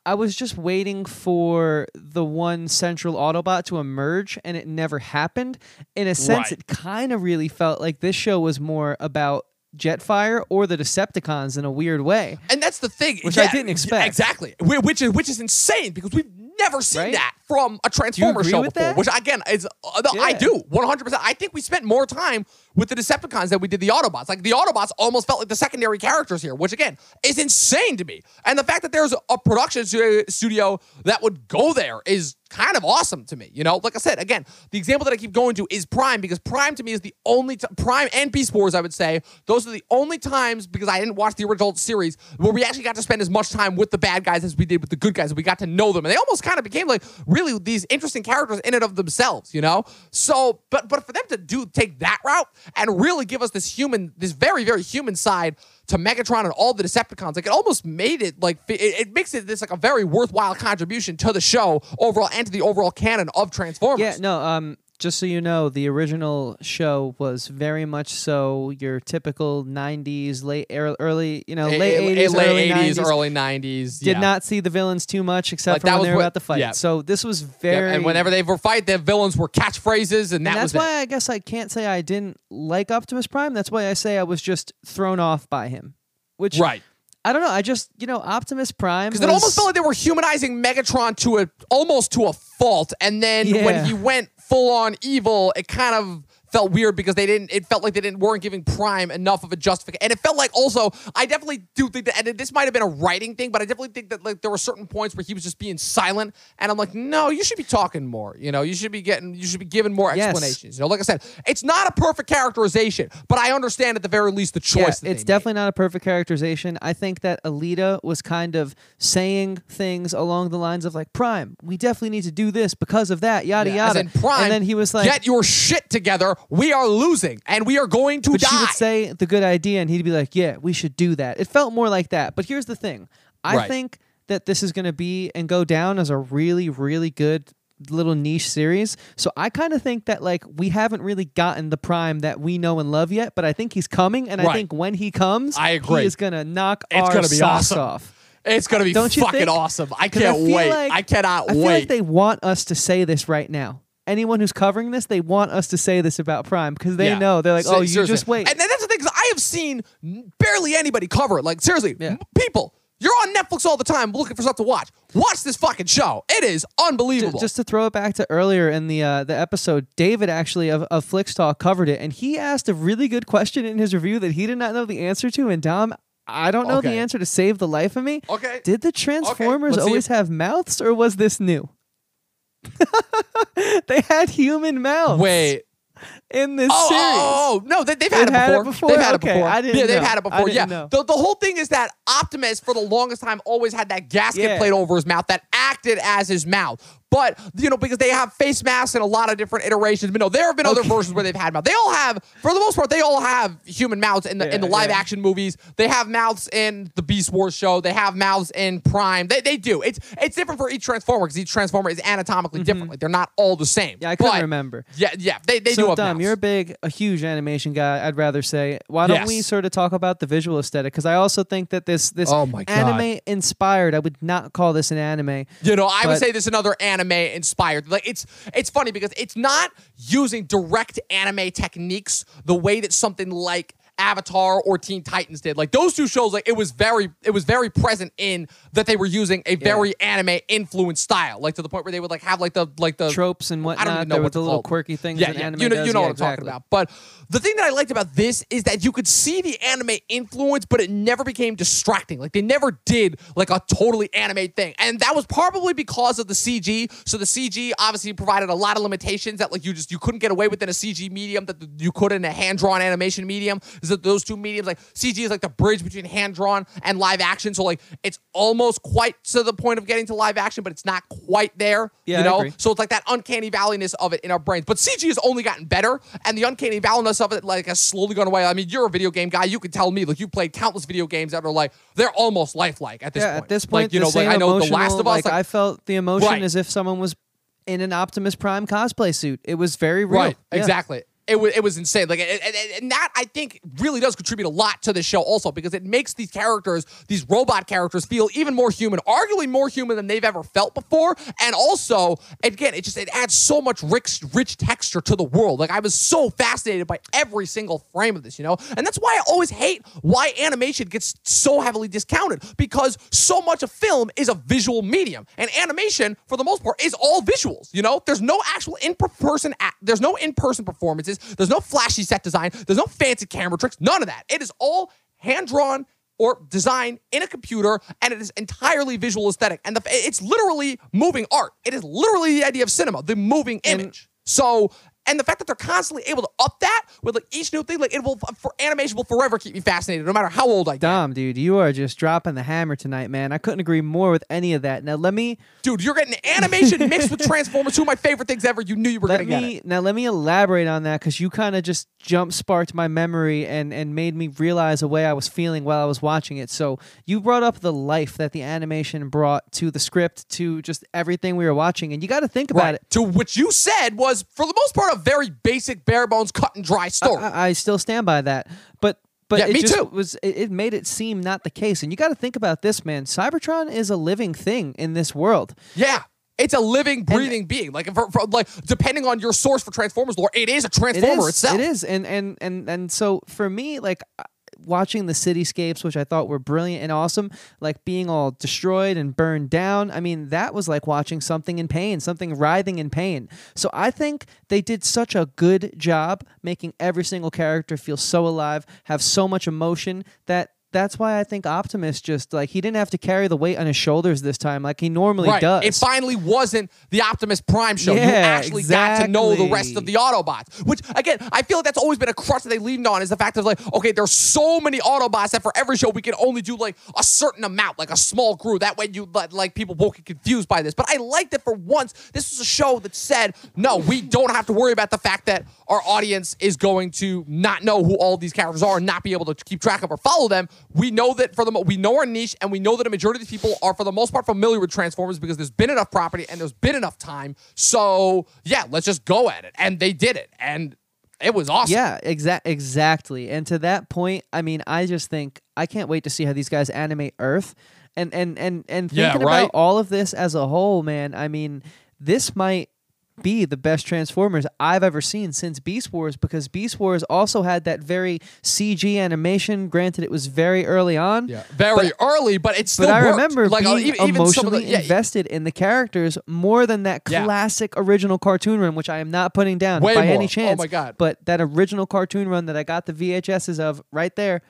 B: I- was just waiting for the one central Autobot to emerge, and it never happened. In a sense,
A: Right.
B: it kind of really felt like this show was more about Jetfire or the Decepticons in a weird way.
A: And that's the thing,
B: Which I didn't expect.
A: Exactly, which is which is insane because we've never seen
B: Right?
A: that from a Transformer show before.
B: that?
A: Which again is uh, the- I do one hundred percent. I think we spent more time with the Decepticons than we did the Autobots. Like the Autobots almost felt like the secondary characters here, which again is insane to me. And the fact that there's a production studio that would go there is kind of awesome to me. You know, like I said, again, the example that I keep going to is Prime because Prime to me is the only t- Prime and Beast Wars. I would say those are the only times because I didn't watch the original series where we actually got to spend as much time with the bad guys as we did with the good guys. We got to know them, and they almost kind of became like really these interesting characters in and of themselves. You know, so but but for them to do take that route and really give us this human, this very very human side to Megatron and all the Decepticons. Like it almost made it like it, it makes it this like a very worthwhile contribution to the show overall and to the overall canon of Transformers.
B: Yeah, no, um just so you know, the original show was very much so your typical 90s, late er, early, you know,
A: A-
B: late
A: a-
B: 80s,
A: late
B: early
A: 80s,
B: 90s.
A: early 90s.
B: Did
A: yeah.
B: not see the villains too much except
A: Like,
B: for when they were
A: what-
B: about to fight.
A: yeah.
B: So this was
A: Yep,
B: very
A: and whenever they were fight, the villains were catchphrases, and that
B: and
A: was
B: that's why I guess I can't say I didn't like Optimus Prime. That's why I say I was just thrown off by him. Which.
A: Right.
B: I don't know. I just you know Optimus Prime
A: Because it almost felt like they were humanizing Megatron to a almost to a fault, and then when he went full on evil, it kind of felt weird because they didn't. It felt like they didn't weren't giving Prime enough of a justification, and it felt like also I definitely do think that, and this might have been a writing thing, but I definitely think that like there were certain points where he was just being silent, and I'm like, no, you should be talking more. You know, you should be getting, you should be giving more
B: Yes.
A: explanations. You know, like I said, it's not a perfect characterization, but I understand at the very least the choice.
B: Yeah, it's
A: made.
B: definitely not a perfect characterization. I think that Elita was kind of saying things along the lines of like Prime, we definitely need to do this because of that, yada
A: Yeah, as
B: yada.
A: in Prime,
B: and then he was like,
A: "Get your shit together. We are losing, and we are going to
B: but
A: die."
B: she would say the good idea, and he'd be like, "Yeah, we should do that." It felt more like that. But here's the thing: I
A: Right.
B: think that this is going to be and go down as a really, really good little niche series. So I kind of think that like we haven't really gotten the Prime that we know and love yet, but I think he's coming, and I think when he comes,
A: I agree.
B: he is going to knock
A: It's
B: our
A: gonna be
B: socks
A: awesome.
B: off.
A: it's gonna be
B: Don't you
A: fucking
B: think?
A: awesome. I can't
B: feel
A: wait.
B: like-
A: I cannot
B: I feel
A: wait.
B: like they want us to say this right now. Anyone who's covering this, they want us to say this about Prime because they
A: Yeah.
B: know they're like,
A: Se-
B: "Oh, you
A: seriously.
B: just wait."
A: And that's the thing. 'cause I have seen barely anybody cover it. Like seriously,
B: Yeah.
A: m- people. You're on Netflix all the time looking for stuff to watch. Watch this fucking show. It is unbelievable.
B: Just to throw it back to earlier in the uh, the episode, David actually of, of Flix Talk covered it, and he asked a really good question in his review that he did not know the answer to. And Dom, I don't know the answer to save the life of me.
A: okay.
B: Did the Transformers
A: let's see
B: always have mouths, or was this new? (laughs) they had human mouths.
A: Wait.
B: in this
A: Oh, oh, oh
B: series.
A: oh, oh, no, they, they've had, it,
B: had it
A: before.
B: before?
A: They've had
B: Okay,
A: it before.
B: I didn't
A: yeah, they've
B: know.
A: had it before. yeah.
B: know.
A: The, the whole thing is that Optimus, for the longest time, always had that gasket
B: Yeah.
A: plate over his mouth that acted as his mouth. But, you know, because they have face masks in a lot of different iterations. But no, there have been other versions where they've had mouths. They all have, for the most part, they all have human mouths in the in the live
B: yeah.
A: action movies. They have mouths in the Beast Wars show. They have mouths in Prime. They, they do. It's it's different for each Transformer because each Transformer is anatomically different. Like they're not all the same.
B: Mm-hmm. Yeah, I couldn't
A: But-
B: remember.
A: Yeah, yeah, they, they do
B: so
A: have
B: Dom, you're a big, a huge animation guy. I'd rather say. Why don't we sort of talk about the visual aesthetic? Because I also think that this this
A: Oh my God.
B: anime inspired. I would not call this an anime.
A: You know, I would say this is another anime inspired. Like it's it's funny because it's not using direct anime techniques the way that something like Avatar or Teen Titans did. Like those two shows, like it was very it was very present in that they were using a very anime influenced style. Like to the point where they would like have like the like the
B: Tropes and whatnot.
A: I don't even know what
B: the
A: to
B: little quirky things
A: Yeah,
B: that
A: yeah.
B: anime
A: you know,
B: does.
A: you know
B: Yeah,
A: what I'm talking about. But the thing that I liked about this is that you could see the anime influence, but it never became distracting. Like they never did like a totally anime thing, and that was probably because of the CG. So the CG obviously provided a lot of limitations that like you just you couldn't get away with in a CG medium that you could in a hand drawn animation medium. Is that those two mediums like CG is like the bridge between hand drawn and live action. So like it's almost quite to the point of getting to live action, but it's not quite there.
B: Yeah,
A: you know. So it's like that uncanny valleyness of it in our brains. But CG has only gotten better, and the uncanny valleyness of it like has slowly gone away. I mean, you're a video game guy. You can tell me like you played countless video games that are like they're almost lifelike at this
B: yeah,
A: point.
B: at this point,
A: like you know, like I know the Last of Us.
B: Like,
A: like-
B: I felt the emotion
A: Right.
B: as if someone was in an Optimus Prime cosplay suit. It was very real.
A: Right,
B: Yeah.
A: exactly. It was it was insane. Like, and, that I think really does contribute a lot to this show also because it makes these characters, these robot characters, feel even more human, arguably more human than they've ever felt before. And also, again, it just it adds so much rich rich texture to the world. Like I was so fascinated by every single frame of this, you know, and that's why I always hate why animation gets so heavily discounted because so much of film is a visual medium, and animation for the most part is all visuals. You know, there's no actual in person, there's no in person performances, there's no flashy set design, there's no fancy camera tricks, none of that. It is all hand drawn or designed in a computer, and it is entirely visual aesthetic, and the, it's literally moving art. It is literally the idea of cinema, the moving image. So. And the fact that they're constantly able to up that with like each new thing, like it will for animation will forever keep me fascinated, no matter how old I get.
B: Dom, dude, you are just dropping the hammer tonight, man. I couldn't agree more with any of that. Now let me
A: Dude, you're getting animation mixed with Transformers, two of my favorite things ever. You knew you were
B: let
A: gonna get
B: me
A: it.
B: now let me elaborate on that because you kind of just jump sparked my memory and and made me realize the way I was feeling while I was watching it. So you brought up the life that the animation brought to the script, to just everything we were watching, and you got to think about
A: Right.
B: it.
A: To which you said was, for the most part, a very basic, bare bones, cut and dry story.
B: I, I still stand by that, but. But
A: Yeah,
B: it
A: me
B: just
A: too.
B: was it, it made it seem not the case. And you got to think about this, man. Cybertron is a living thing in this world.
A: yeah. It's a living, breathing being. Like, for, for- like depending on your source for Transformers lore, it is a Transformer
B: is.
A: itself.
B: It is, and and and and so for me, like watching the cityscapes, which I thought were brilliant and awesome, like being all destroyed and burned down. I mean, that was like watching something in pain, something writhing in pain. So I think they did such a good job making every single character feel so alive, have so much emotion that. That's why I think Optimus just like he didn't have to carry the weight on his shoulders this time like he normally
A: Right.
B: does.
A: It finally wasn't the Optimus Prime show. you
B: Yeah,
A: actually got to know the rest of the Autobots. Which again, I feel like that's always been a crutch that they leaned on is the fact of like, okay, there's so many Autobots that for every show we can only do like a certain amount, like a small crew. That way you let like people won't get confused by this. But I liked that for once, this was a show that said, no, we don't have to worry about the fact that our audience is going to not know who all these characters are and not be able to keep track of or follow them. We know that for the we know our niche and we know that a majority of these people are for the most part familiar with Transformers because there's been enough property and there's been enough time. So yeah, let's just go at it. And they did it. And it was awesome.
B: Yeah, exact exactly. And to that point, I mean, I just think I can't wait to see how these guys animate Earth. And and and and
A: Yeah,
B: thinking
A: right?
B: about all of this as a whole, man, I mean, this might be the best Transformers I've ever seen since Beast Wars because Beast Wars also had that very CG animation. Granted, it was very early on.
A: Yeah, very early, but it's still
B: But I
A: worked.
B: remember
A: like uh,
B: being
A: even, even some of
B: emotionally
A: the, yeah,
B: invested in the characters more than that
A: Yeah.
B: classic original cartoon run, which I am not putting down
A: Way
B: by
A: more.
B: any
A: Oh
B: chance.
A: my God.
B: But that original cartoon run that I got the VHSs of right there,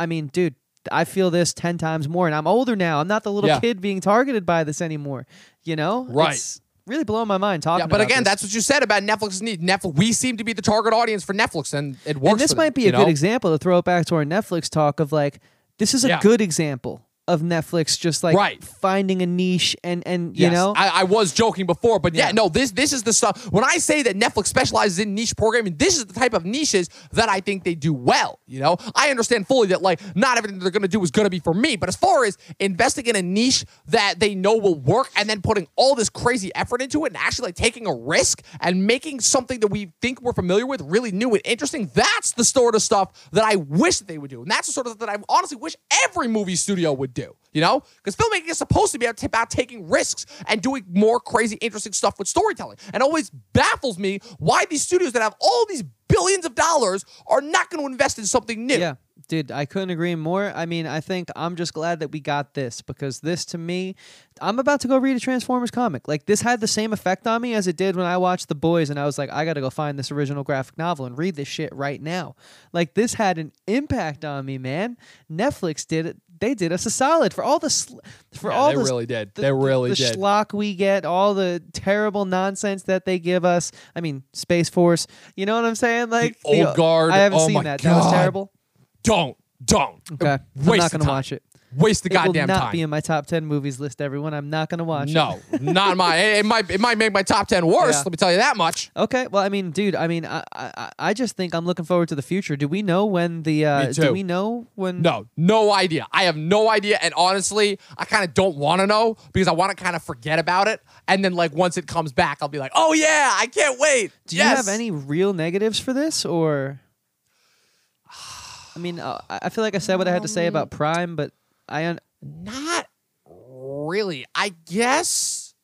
B: I mean, dude, I feel this 10 times more. And I'm older now. I'm not the little
A: Yeah.
B: kid being targeted by this anymore. You know?
A: Right.
B: It's really blowing my mind talking
A: Yeah, but again,
B: this.
A: that's what you said about Netflix's need. Netflix, we seem to be the target audience for Netflix, and it works.
B: and this
A: for them,
B: might be a
A: know?
B: good example to throw it back to our Netflix talk of like, this is a
A: Yeah.
B: good example of Netflix just like
A: Right.
B: finding a niche and, and you
A: Yes,
B: know?
A: I, I was joking before, but yeah.
B: Yeah.
A: no, this this is the stuff. When I say that Netflix specializes in niche programming, this is the type of niches that I think they do well. You know, I understand fully that like not everything they're going to do is going to be for me, but as far as investing in a niche that they know will work, and then putting all this crazy effort into it, and actually like taking a risk and making something that we think we're familiar with really new and interesting, that's the sort of stuff that I wish that they would do, and that's the sort of that I honestly wish every movie studio would do. You know, because filmmaking is supposed to be about, taking risks and doing more crazy, interesting stuff with storytelling. And always baffles me why these studios that have all these billions of dollars are not going to invest in something new.
B: Yeah, dude, I couldn't agree more. I mean, I think I'm just glad that we got this because this to me, I'm about to go read a Transformers comic. Like this had the same effect on me as it did when I watched The Boys and I was like, I got to go find this original graphic novel and read this shit right now. Like this had an impact on me, man. Netflix did it. They did us a solid for all the sl- for
A: Yeah,
B: all
A: they
B: the
A: really did.
B: the,
A: They really did
B: the
A: did.
B: schlock we get, all the terrible nonsense that they give us. I mean, Space Force. You know what I'm saying? Like the
A: Old Guard.
B: I haven't
A: Oh
B: seen that. That was
A: God.
B: terrible.
A: Don't, don't.
B: Okay, I'm
A: Waste
B: not gonna watch it.
A: Waste the
B: It will not
A: time.
B: be in my top ten movies list. Everyone, I'm not gonna watch it.
A: no, (laughs) not my. It, it might. It might make my top ten worse.
B: Yeah.
A: Let me tell you that much.
B: Okay, well, I mean, dude, I mean, I, I, I just think I'm looking forward to the future. Do we know when the? Uh. Do we know when?
A: No, no idea. I have no idea. And honestly, I kind of don't want to know because I want to kind of forget about it. And then, like, once it comes back, I'll be like, oh, yeah, I can't wait.
B: Do you have any real negatives for this, or? (sighs) I mean, uh, I feel like I said what I had to say
A: Um,
B: about Prime, but I un-
A: Not really. I guess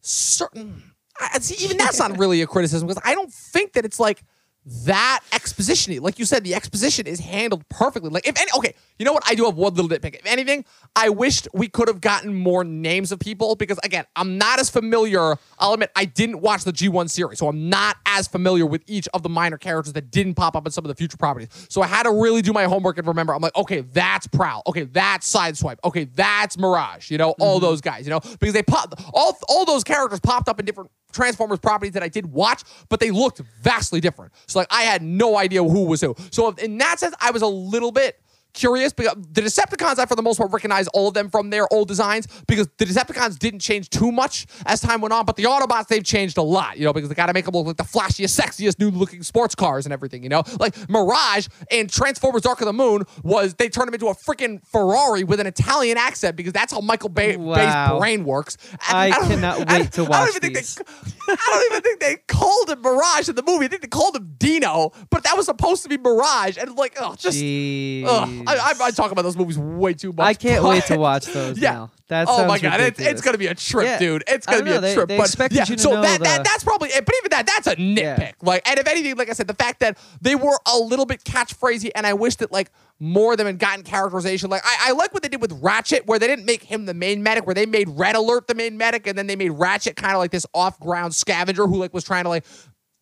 A: certain. I, see, even that's not really a criticism because I don't think that it's like that exposition like you said the exposition is handled perfectly. Like if any okay you know what? I do have one little nitpick. If anything i wished we could have gotten more names of people because again i'm not as familiar i'll admit i didn't watch the g1 series so i'm not as familiar with each of the minor characters that didn't pop up in some of the future properties. So i had to really do my homework and remember. I'm like okay that's prowl. Okay that's sideswipe. Okay that's mirage you know all mm-hmm. those guys you know because they pop all all those characters popped up in different Transformers properties that I did watch, but they looked vastly different. So like I had no idea who was who. So in that sense, I was a little bit curious because the Decepticons, I for the most part recognize all of them from their old designs because the Decepticons didn't change too much as time went on, but the Autobots they've changed a lot, you know, because they got to make them look like the flashiest, sexiest, new-looking sports cars and everything, you know, like Mirage and Transformers: Dark of the Moon was they turned him into a freaking Ferrari with an Italian accent because that's how Michael Bay,
B: Wow.
A: Bay's brain works. And
B: I
A: don't-
B: cannot
A: I-
B: wait to
A: I don't
B: watch
A: even think
B: these.
A: they I don't even think they called him Mirage in the movie. I think they called him Dino, but that was supposed to be Mirage. And like, oh, just. Ugh, I, I, I talk about those movies way too much.
B: I can't
A: but-
B: wait to watch those (laughs)
A: Yeah.
B: now. That
A: oh my god, it's, it's gonna be a trip,
B: Yeah.
A: dude. It's gonna be
B: know,
A: a
B: they-
A: trip.
B: they
A: but yeah,
B: you to
A: so
B: know
A: that, that that's probably it. But even that, that's a nitpick. Like, and if anything, like I said, the fact that they were a little bit catchphrasy, and I wish that like more of them had gotten characterization. Like I, I like what they did with Ratchet, where they didn't make him the main medic, where they made Red Alert the main medic, and then they made Ratchet kind of like this off-ground scavenger who like was trying to like.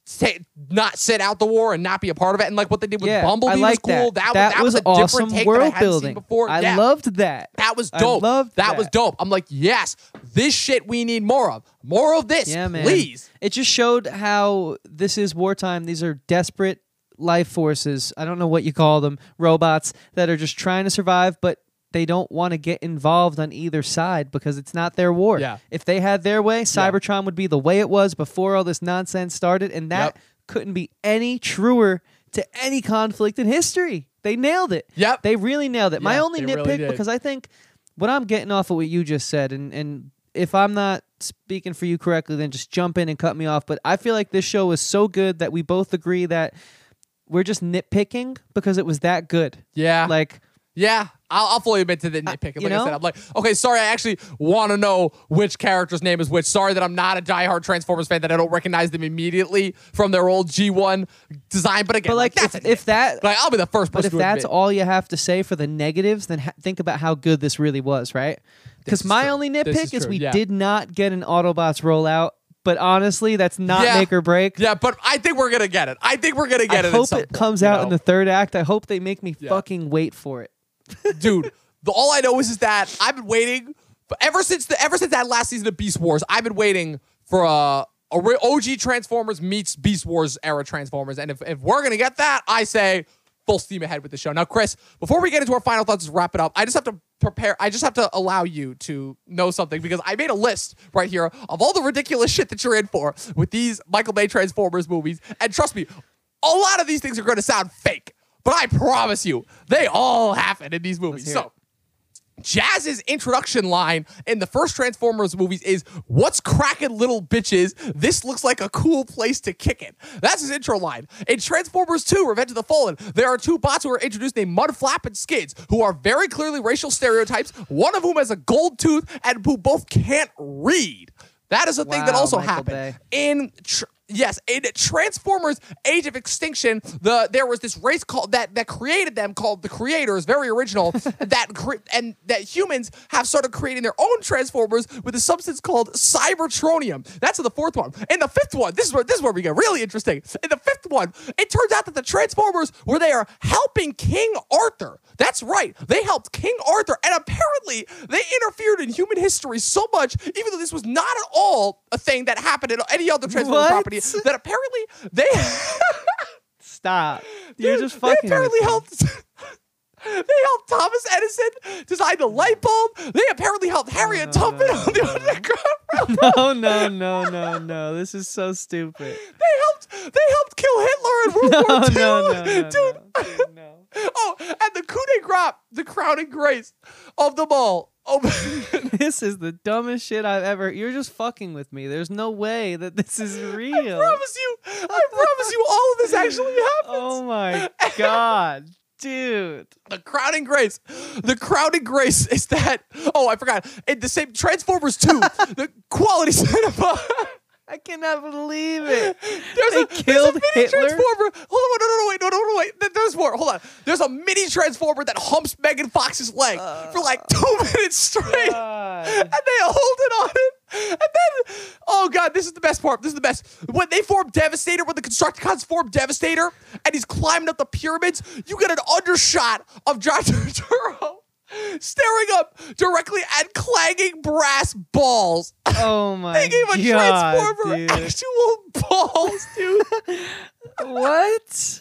A: Say, not sit out the war and not be a part of it, and like what they did with
B: yeah,
A: Bumblebee
B: I like
A: was cool.
B: That,
A: That, was, that was, a
B: awesome
A: different take
B: world
A: that I hadn't
B: building.
A: seen before.
B: I
A: yeah.
B: loved that.
A: That was
B: I
A: dope.
B: loved
A: that, was dope. I'm like, yes, this shit we need more of. More of this,
B: Yeah, man.
A: please.
B: It just showed how this is wartime. These are desperate life forces. I don't know what you call them, robots that are just trying to survive, but they don't want to get involved on either side because it's not their war.
A: Yeah.
B: If they had their way, Cybertron would be the way it was before all this nonsense started, and that
A: Yep.
B: couldn't be any truer to any conflict in history. They nailed it.
A: Yep.
B: They really nailed it. My only
A: they really
B: nitpick because I think what I'm getting off of what you just said, and and if I'm not speaking for you correctly, then just jump in and cut me off. But I feel like this show is so good that we both agree that we're just nitpicking because it was that good.
A: Yeah.
B: Like
A: Yeah, I'll, I'll fully admit to the uh, nitpicking.
B: you
A: like I
B: know?
A: said, I'm like, okay, sorry, I actually want to know which character's name is which. Sorry that I'm not a diehard Transformers fan that I don't recognize them immediately from their old G1 design. But again,
B: But like,
A: that's
B: if, if that,
A: like I'll be the first
B: but if that's
A: admit.
B: all you have to say for the negatives, then ha- think about how good this really was, right? Because my
A: true.
B: only
A: This is
B: nitpick is, we
A: yeah.
B: did not get an Autobots rollout. But honestly, that's not
A: Yeah.
B: make or break.
A: Yeah, but I think we're gonna get it. I think we're gonna get
B: I
A: it. at
B: hope it
A: point,
B: comes out
A: know?
B: in the third act. I hope they make me
A: Yeah.
B: fucking wait for it.
A: Dude. The, all I know is, is that I've been waiting for, ever since the ever since that last season of Beast Wars. I've been waiting for a, a re- OG Transformers meets Beast Wars era Transformers, and if, if we're gonna get that, I say full steam ahead with the show. Now, Chris, before we get into our final thoughts, just wrap it up. I just have to prepare. I just have to allow you to know something because I made a list right here of all the ridiculous shit that you're in for with these Michael Bay Transformers movies, and trust me, a lot of these things are going to sound fake. But I promise you, they all happen in these movies. So, Jazz's introduction line in the first Transformers movies is "What's cracking, little bitches? This looks like a cool place to kick it." That's his intro line. In Transformers 2: Revenge of the Fallen, there are two bots who are introduced named Mudflap and Skids, who are very clearly racial stereotypes. One of whom has a gold tooth and who both can't read. That is a thing that also
B: Michael
A: happened
B: Bay.
A: in. Tr- Yes, in Transformers: Age of Extinction, the there was this race called that that created them called the Creators, very original. (laughs) that cre- and that humans have started creating their own Transformers with a substance called Cybertronium. That's in the fourth one. In the fifth one, this is where this is where we get really interesting. In the fifth one, it turns out that the Transformers were there helping King Arthur. That's right, they helped King Arthur, and apparently they interfered in human history so much, even though this was not at all a thing that happened in any other Transformers
B: What?
A: property. (laughs) That apparently they (laughs)
B: Stop. You're
A: Dude,
B: just fucking.
A: They apparently
B: with me.
A: helped. (laughs) They helped Thomas Edison design the light bulb. They apparently helped Harriet
B: no,
A: Tubman
B: no,
A: on the Underground Railroad.
B: No, no, no, no, no. This is so stupid.
A: They helped. They helped kill Hitler in World
B: No,
A: War II,
B: no, no, no,
A: dude.
B: no, no.
A: Oh, and the coup de grace, the crowning grace of them all. Oh, (laughs) (laughs)
B: This is the dumbest shit I've ever. You're just fucking with me. There's no way that this is real.
A: I promise you. I promise you, all of this actually (laughs) happens.
B: Oh my god, dude.
A: The crowning grace. The crowning grace is that. Oh, I forgot. In the same Transformers 2, the quality cinema.
B: I cannot believe it. (laughs)
A: There's
B: They
A: a,
B: killed
A: there's a mini
B: Hitler?
A: Transformer. Hold on, no, no, no, wait, no, no, no, wait. There- There's more. Hold on. There's a mini Transformer that humps Megan Fox's leg for like uh, two (laughs) minutes straight.
B: God.
A: and they hold it on it. And then, oh god, this is the best part. This is the best. When they form Devastator, when the Constructicons form Devastator, and he's climbing up the pyramids, you get an undershot of John (laughs) Turturro staring up directly at clanging brass balls.
B: Oh (laughs) my god.
A: They gave a
B: god,
A: Transformer
B: dude. (laughs)
A: actual balls, dude. (laughs)
B: What?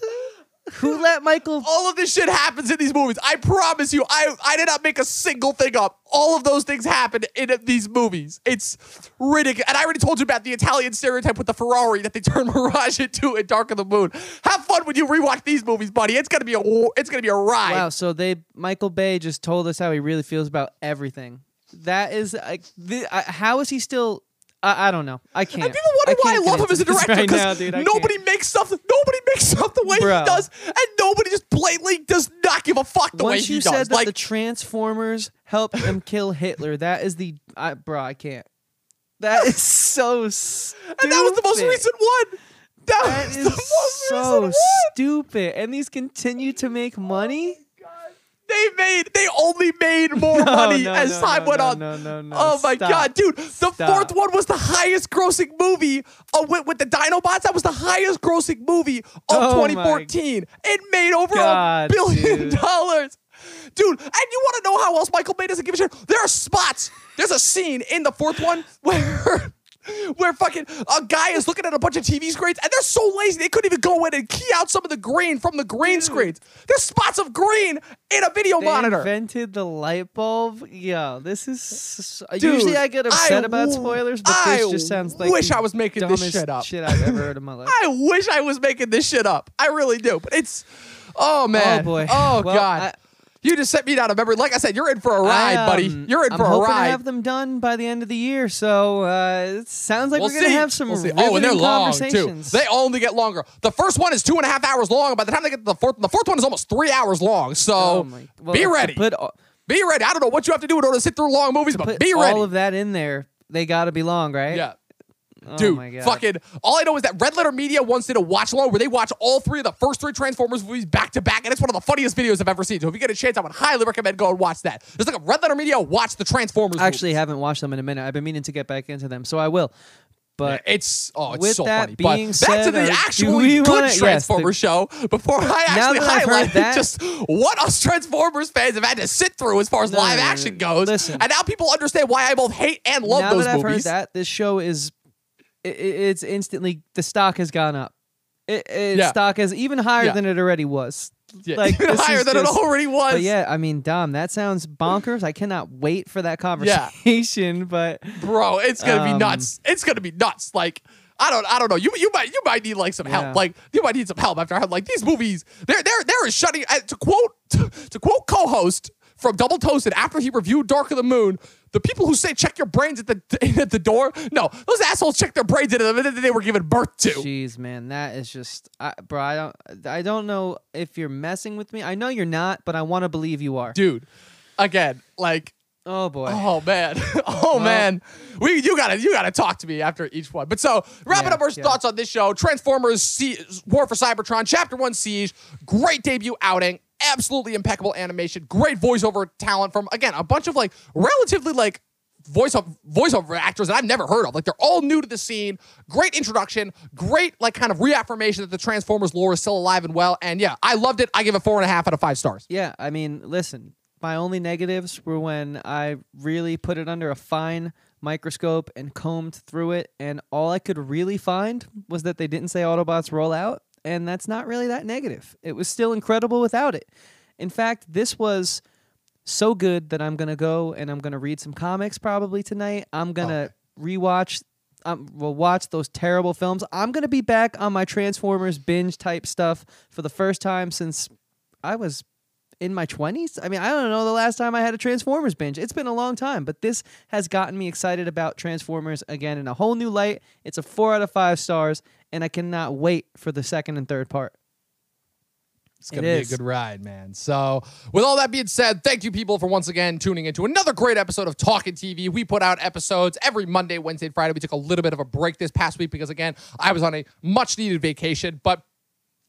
B: Who let Michael?
A: All of this shit happens in these movies. I promise you, I, I did not make a single thing up. All of those things happen in these movies. It's ridiculous. And I already told you about the Italian stereotype with the Ferrari that they (laughs) turned Mirage into in Dark of the Moon. Have fun when you rewatch these movies, buddy. It's gonna be a it's gonna be a ride.
B: Wow. So they Michael Bay just told us how he really feels about everything. That is like, the, uh, how is he still? I, I don't know. I can't.
A: And people wonder why I love him as a director
B: right
A: because
B: dude.
A: Nobody
B: can't.
A: makes stuff. Nobody makes (laughs) stuff the way
B: Bro.
A: he does, and nobody just blatantly does not give a fuck the way he does.
B: Once you said that
A: like
B: the Transformers helped him (laughs) kill Hitler, that is the I, bro. I can't. That (laughs) is so stupid.
A: and that was the most recent one. That,
B: That is
A: the most
B: so
A: recent one.
B: stupid. And these continue to make money.
A: They made they only made more (laughs)
B: No,
A: money
B: no,
A: as
B: no,
A: time went on.
B: no, no, no.
A: Oh my
B: Stop.
A: god, dude! The
B: Stop.
A: fourth one was the highest grossing movie uh, with, with the Dinobots. That was the highest grossing movie of
B: Oh
A: 2014. It made over a billion
B: dude.
A: dollars. Dude, and you want to know how else Michael Bay doesn't give a shit? There are spots. There's a scene in the fourth one where (laughs) where fucking a guy is looking at a bunch of TV screens and they're so lazy they couldn't even go in and key out some of the green from the green screens. There's spots of green in a video
B: They
A: monitor.
B: invented the light bulb. Yeah, this is.
A: Dude,
B: usually I get upset
A: I
B: about spoilers, but
A: I
B: this just sounds like
A: wish I was making this shit up.
B: Shit I've ever heard in my (laughs) life.
A: I wish I was making this shit up. I really do. But it's oh man.
B: Oh boy.
A: Oh
B: Well,
A: god.
B: I-
A: You just sent me down a memory. Like I said, you're in for a ride,
B: I,
A: buddy.
B: um,
A: You're in
B: I'm
A: for a
B: hoping
A: ride.
B: to have them done by the end of the year. So uh, it sounds like
A: We'll
B: we're gonna have some
A: We'll. Oh, and they're long too.
B: conversations.
A: They only get longer. The first one is two and a half hours long. By the time they get to the fourth, the fourth one is almost three hours long. So
B: Oh well,
A: be ready.
B: Put, all-
A: be ready. I don't know what you have to do in order to sit through long movies, but be ready.
B: all of that in there. They got to be long, right?
A: yeah.
B: Oh
A: Dude,
B: God.
A: fucking all I know is that Red Letter Media once did a watch along where they watch all three of the first three Transformers movies back to back, and it's one of the funniest videos I've ever seen. So if you get a chance, I would highly recommend go and watch that. There's like a Red Letter Media watch the Transformers.
B: I actually
A: movies.
B: haven't watched them in a minute. I've been meaning to get back into them, so I will. But
A: it's oh, it's
B: with
A: so
B: that
A: funny.
B: being
A: but back to the
B: uh,
A: actually good
B: wanna- yes, the-
A: Transformers show before I actually highlight
B: that-
A: just what us Transformers fans have had to sit through as far as
B: No,
A: live action goes.
B: Listen.
A: and now people understand why I both hate and love
B: now
A: those
B: that I've
A: movies.
B: heard that, this show is i i- it's instantly the stock has gone up. It, it
A: Yeah.
B: stock is even higher
A: Yeah.
B: than it already was.
A: Yeah,
B: like, (laughs)
A: higher than
B: just-
A: it already was.
B: But yeah, I mean, Dom, that sounds bonkers. I cannot wait for that conversation. (laughs) But
A: bro it's gonna be
B: Um,
A: nuts it's gonna be nuts like I don't, I don't know. You, you might, you might need like some help.
B: Yeah.
A: Like you might need some help after I have like these movies. There, there is shutting. Uh, to quote, (laughs) to quote co-host from Double Toasted after he reviewed Dark of the Moon, the people who say check your brains at the (laughs) at the door. No, those assholes check their brains at the minute that they were given birth to.
B: jeez, man, that is just, I, bro. I don't, I don't know if you're messing with me. I know you're not, but I want to believe you are.
A: Dude, again, like
B: Oh boy.
A: Oh man, (laughs) oh man, we you gotta you gotta talk to me after each one. But so wrapping
B: Yeah,
A: up our
B: yeah.
A: thoughts on this show: Transformers: War for Cybertron, Chapter One: Siege. Great debut outing, absolutely impeccable animation, great voiceover talent from again a bunch of like relatively like voice voiceover actors that I've never heard of. Like they're all new to the scene. Great introduction, great like kind of reaffirmation that the Transformers lore is still alive and well. And yeah, I loved it. I give it four and a half out of five stars.
B: Yeah, I mean, listen, my only negatives were when I really put it under a fine microscope and combed through it, and all I could really find was that they didn't say Autobots roll out, and that's not really that negative. It was still incredible without it. In fact, this was so good that I'm gonna go and I'm gonna read some comics probably tonight. I'm gonna rewatch. Um, we'll watch those terrible films. I'm gonna be back on my Transformers binge type stuff for the first time since I was in my 20s. I mean, I don't know the last time I had a Transformers binge. It's been a long time, but this has gotten me excited about Transformers again in a whole new light. It's a 4 out of 5 stars and I cannot wait for the second and third part.
A: It's gonna
B: It
A: be
B: is.
A: a good ride, man. So, with all that being said, thank you, people, for once again tuning into another great episode of Talkin' TV. We put out episodes every Monday, Wednesday, and Friday. We took a little bit of a break this past week because, again, I was on a much needed vacation. But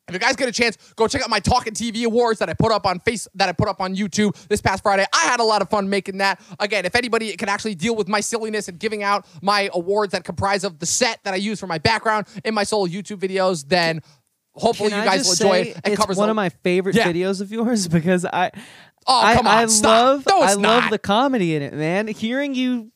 A: if you guys get a chance, go check out my Talkin' TV awards that I put up on face that I put up on YouTube this past Friday. I had a lot of fun making that. Again, if anybody can actually deal with my silliness and giving out my awards that comprise of the set that I use for my background in my solo YouTube videos, then hopefully
B: Can
A: you guys will enjoy it and
B: it's one of my favorite
A: Yeah.
B: videos of yours (laughs) because I
A: Oh,
B: I,
A: on,
B: I love
A: No,
B: I love the comedy in it, man. Hearing you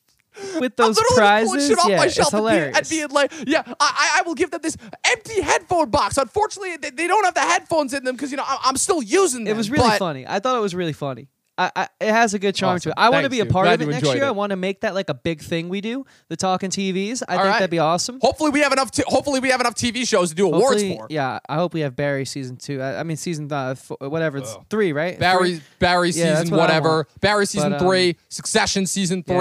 B: with
A: I'm
B: those
A: literally
B: prizes,
A: pulling shit off
B: yeah,
A: my
B: it's
A: shelf and being,
B: hilarious.
A: and being like, yeah, I, I- will give them this empty headphone box. Unfortunately, they, they don't have the headphones in them because you know I, I'm still using them.
B: It was really
A: but-
B: funny. I thought it was really funny. I, I, it has a good charm
A: Awesome.
B: to it. I want to be a part
A: Glad
B: of it next year.
A: it.
B: I want to make that like a big thing we do. The talking TVs. I
A: All
B: think
A: right.
B: that'd be awesome.
A: Hopefully, we have enough. T- hopefully, we have enough TV shows to do awards
B: Hopefully-
A: for.
B: Yeah, I hope we have Barry season two. I, I mean season uh, f- whatever. It's
A: Ugh.
B: three, right?
A: Barry,
B: Three?
A: Barry
B: Yeah,
A: season
B: what
A: whatever. Barry season
B: But, um,
A: three. Succession season
B: yeah.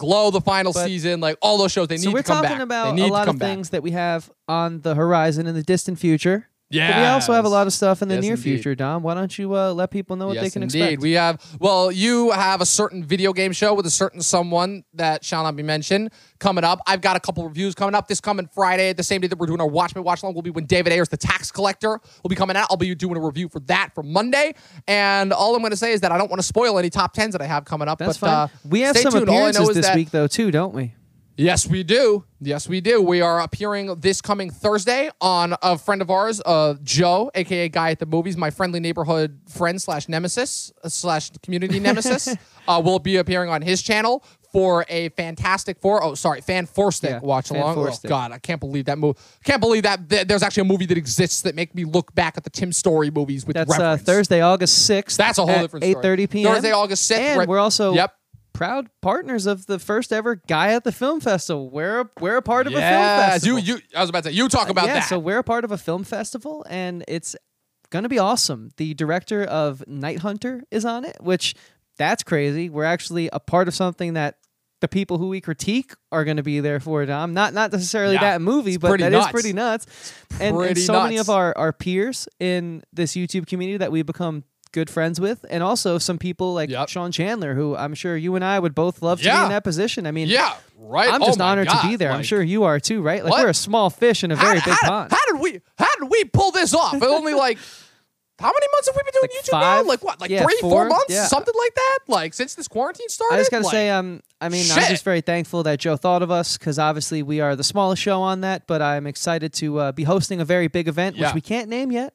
A: Glow the final
B: But-
A: season. Like all those shows, they need
B: So we're
A: to come
B: talking
A: back.
B: about
A: they need
B: a lot of
A: back.
B: things that we have on the horizon in the distant future.
A: Yeah.
B: But we also have a lot of stuff in the
A: Yes,
B: near
A: indeed.
B: future, Dom. Why don't you uh, let people know what
A: yes,
B: they can
A: indeed.
B: expect?
A: We have well, you have a certain video game show with a certain someone that shall not be mentioned coming up. I've got a couple reviews coming up this coming Friday, the same day that we're doing our Watch Watchmen Watch Along will be when David Ayer's, the tax collector, will be coming out. I'll be doing a review for that for Monday. And all I'm going to say is that I don't want to spoil any top tens that I have coming up.
B: That's
A: but
B: fine.
A: Uh,
B: we have some
A: tuned. All I know
B: appearances
A: is
B: this
A: that-
B: week, though, too, don't we?
A: Yes, we do. Yes, we do. We are appearing this coming Thursday on a friend of ours, uh, Joe, aka Guy at the Movies, my friendly neighborhood friend slash nemesis uh, slash community (laughs) nemesis. uh, will be appearing on his channel for a fantastic four. Oh, sorry, fan four stick
B: Yeah,
A: watch along. Oh. God, I can't believe that movie. Can't believe that th- there's actually a movie that exists that make me look back at the Tim Story movies with
B: That's uh. Thursday, August sixth.
A: That's a whole different story.
B: 8:30 p.m.
A: Thursday, August sixth.
B: And
A: right-
B: we're also
A: Yep.
B: Proud partners of the first ever Guy at the Film Festival. We're a, we're a part of a film
A: Yes,
B: festival.
A: you you. I was about to say you talk about
B: yeah,
A: that.
B: so we're a part of a film festival, and it's gonna be awesome. The director of Night Hunter is on it, which that's crazy. We're actually a part of something that the people who we critique are going to be there for. Dom, not not necessarily
A: Yeah,
B: that movie, but
A: pretty
B: that is
A: nuts.
B: pretty nuts. And, and
A: pretty
B: so many of our our peers in this YouTube community that we become good friends with, and also some people like
A: Yep.
B: Sean Chandler, who I'm sure you and I would both love to be in that position. I mean,
A: Yeah, right.
B: I'm
A: Oh
B: just
A: my
B: honored
A: God,
B: to be there. I'm sure you are too, right? Like
A: What?
B: we're a small fish in a very
A: how,
B: big
A: how,
B: pond.
A: How did we? How did we pull this off? Only like. (laughs) How many months have we been doing
B: Like
A: YouTube
B: five?
A: now? Like what? Like
B: Yeah,
A: three,
B: four?
A: four months?
B: Yeah.
A: Something like that? Like since this quarantine started?
B: I just gotta
A: Like,
B: say, um, I mean, I'm just very thankful that Joe thought of us because obviously we are the smallest show on that, but I'm excited to uh, be hosting a very big event,
A: Yeah.
B: which we can't name yet.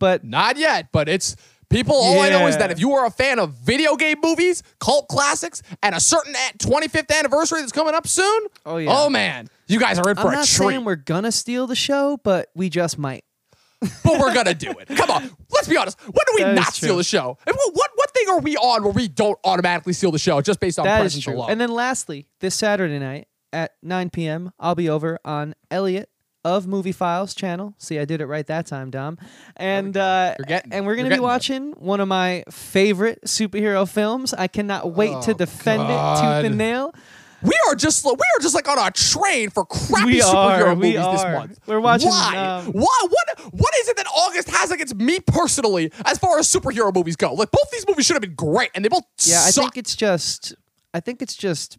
B: But
A: Not yet, but it's people. All I know is that if you are a fan of video game movies, cult classics, and a certain 25th anniversary that's coming up soon,
B: Oh, yeah.
A: oh man, you guys are in for
B: I'm
A: a
B: not
A: treat.
B: saying we're gonna steal the show, but we just might. (laughs)
A: but we're gonna do it. Come on, let's be honest. When do we
B: That
A: not steal the show? And what, what what thing are we on where we don't automatically steal the show just based on
B: That
A: presence alone?
B: And then lastly, this Saturday night at 9 p.m., I'll be over on Elliot of Movie Files channel. See, I did it right that time, Dom. And uh, and we're gonna be watching one of my favorite superhero films. I cannot wait to
A: Oh,
B: defend it tooth and nail.
A: we are just we are just like on a train for crappy
B: We
A: superhero
B: are,
A: movies this month.
B: We're watching,
A: Why?
B: um,
A: Why? What? What is it that August has against me personally as far as superhero movies go? Like both these movies should have been great, and they both
B: Yeah, I
A: suck.
B: think it's just. I think it's just.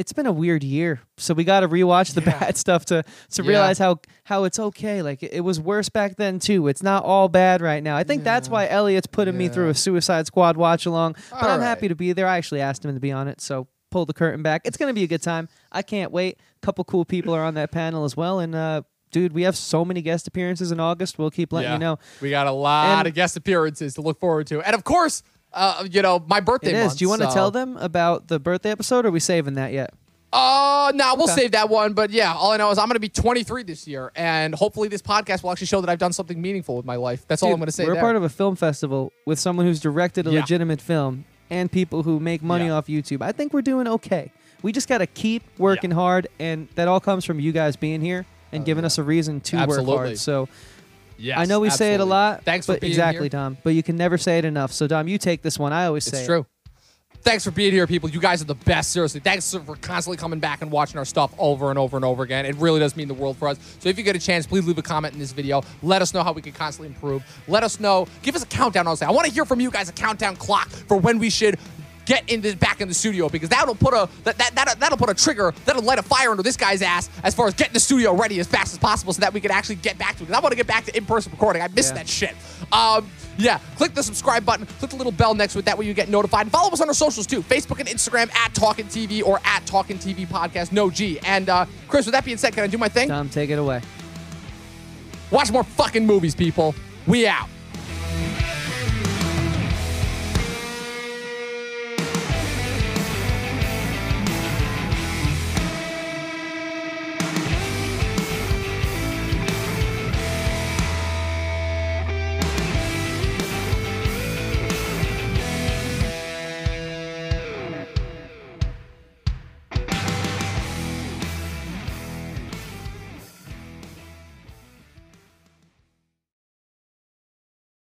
B: It's been a weird year, so we got to rewatch the
A: Yeah.
B: bad stuff to to
A: Yeah.
B: realize how how it's okay. Like it, it was worse back then too. It's not all bad right now. I think that's why Elliot's putting me through a Suicide Squad watch along. But
A: All
B: I'm
A: right.
B: happy to be there. I actually asked him to be on it, so pull the curtain back. It's gonna be a good time. I can't wait. A couple cool people are on that panel as well, and uh, dude, we have so many guest appearances in August. We'll keep letting
A: Yeah.
B: you know.
A: We got a lot
B: And-
A: of guest appearances to look forward to, and of course, uh, you know, my birthday
B: It is.
A: month,
B: Do you want to
A: so-
B: tell them about the birthday episode? Or are we saving that yet?
A: Uh, no, we'll
B: Okay.
A: save that one. But yeah, all I know is I'm going to be 23 this year, and hopefully this podcast will actually show that I've done something meaningful with my life. That's all I'm going to say.
B: We're
A: there.
B: part of a film festival with someone who's directed a
A: Yeah.
B: legitimate film and people who make money
A: Yeah.
B: off YouTube. I think we're doing okay. We just got to keep working hard, and that all comes from you guys being here and
A: Oh,
B: giving
A: yeah.
B: us a reason to work hard. So
A: Yes,
B: I know we say it a
A: absolutely.
B: lot.
A: Thanks for
B: but
A: being
B: exactly,
A: here.
B: Dom. But you can never say it enough. So Dom, you take this one. I always say
A: It's
B: it.
A: true. Thanks for being here, people. You guys are the best. Seriously, thanks for constantly coming back and watching our stuff over and over and over again. It really does mean the world for us. So if you get a chance, please leave a comment in this video. Let us know how we can constantly improve. Let us know. Give us a countdown. Honestly, I want to hear from you guys a countdown clock for when we should get in the back in the studio because that'll put a that, that, that that'll put a trigger that'll light a fire under this guy's ass as far as getting the studio ready as fast as possible so that we can actually get back to it. 'Cause I want to get back to in-person recording. I missed
B: Yeah.
A: that shit. Um, yeah, click the subscribe button, click the little bell next to it. That way you get notified. And follow us on our socials too Facebook and Instagram at Talkin' TV or at Talkin' TV Podcast, no G. And uh, Chris, with that being said, can I do my thing?
B: Tom, take it away.
A: Watch more fucking movies, people. We out.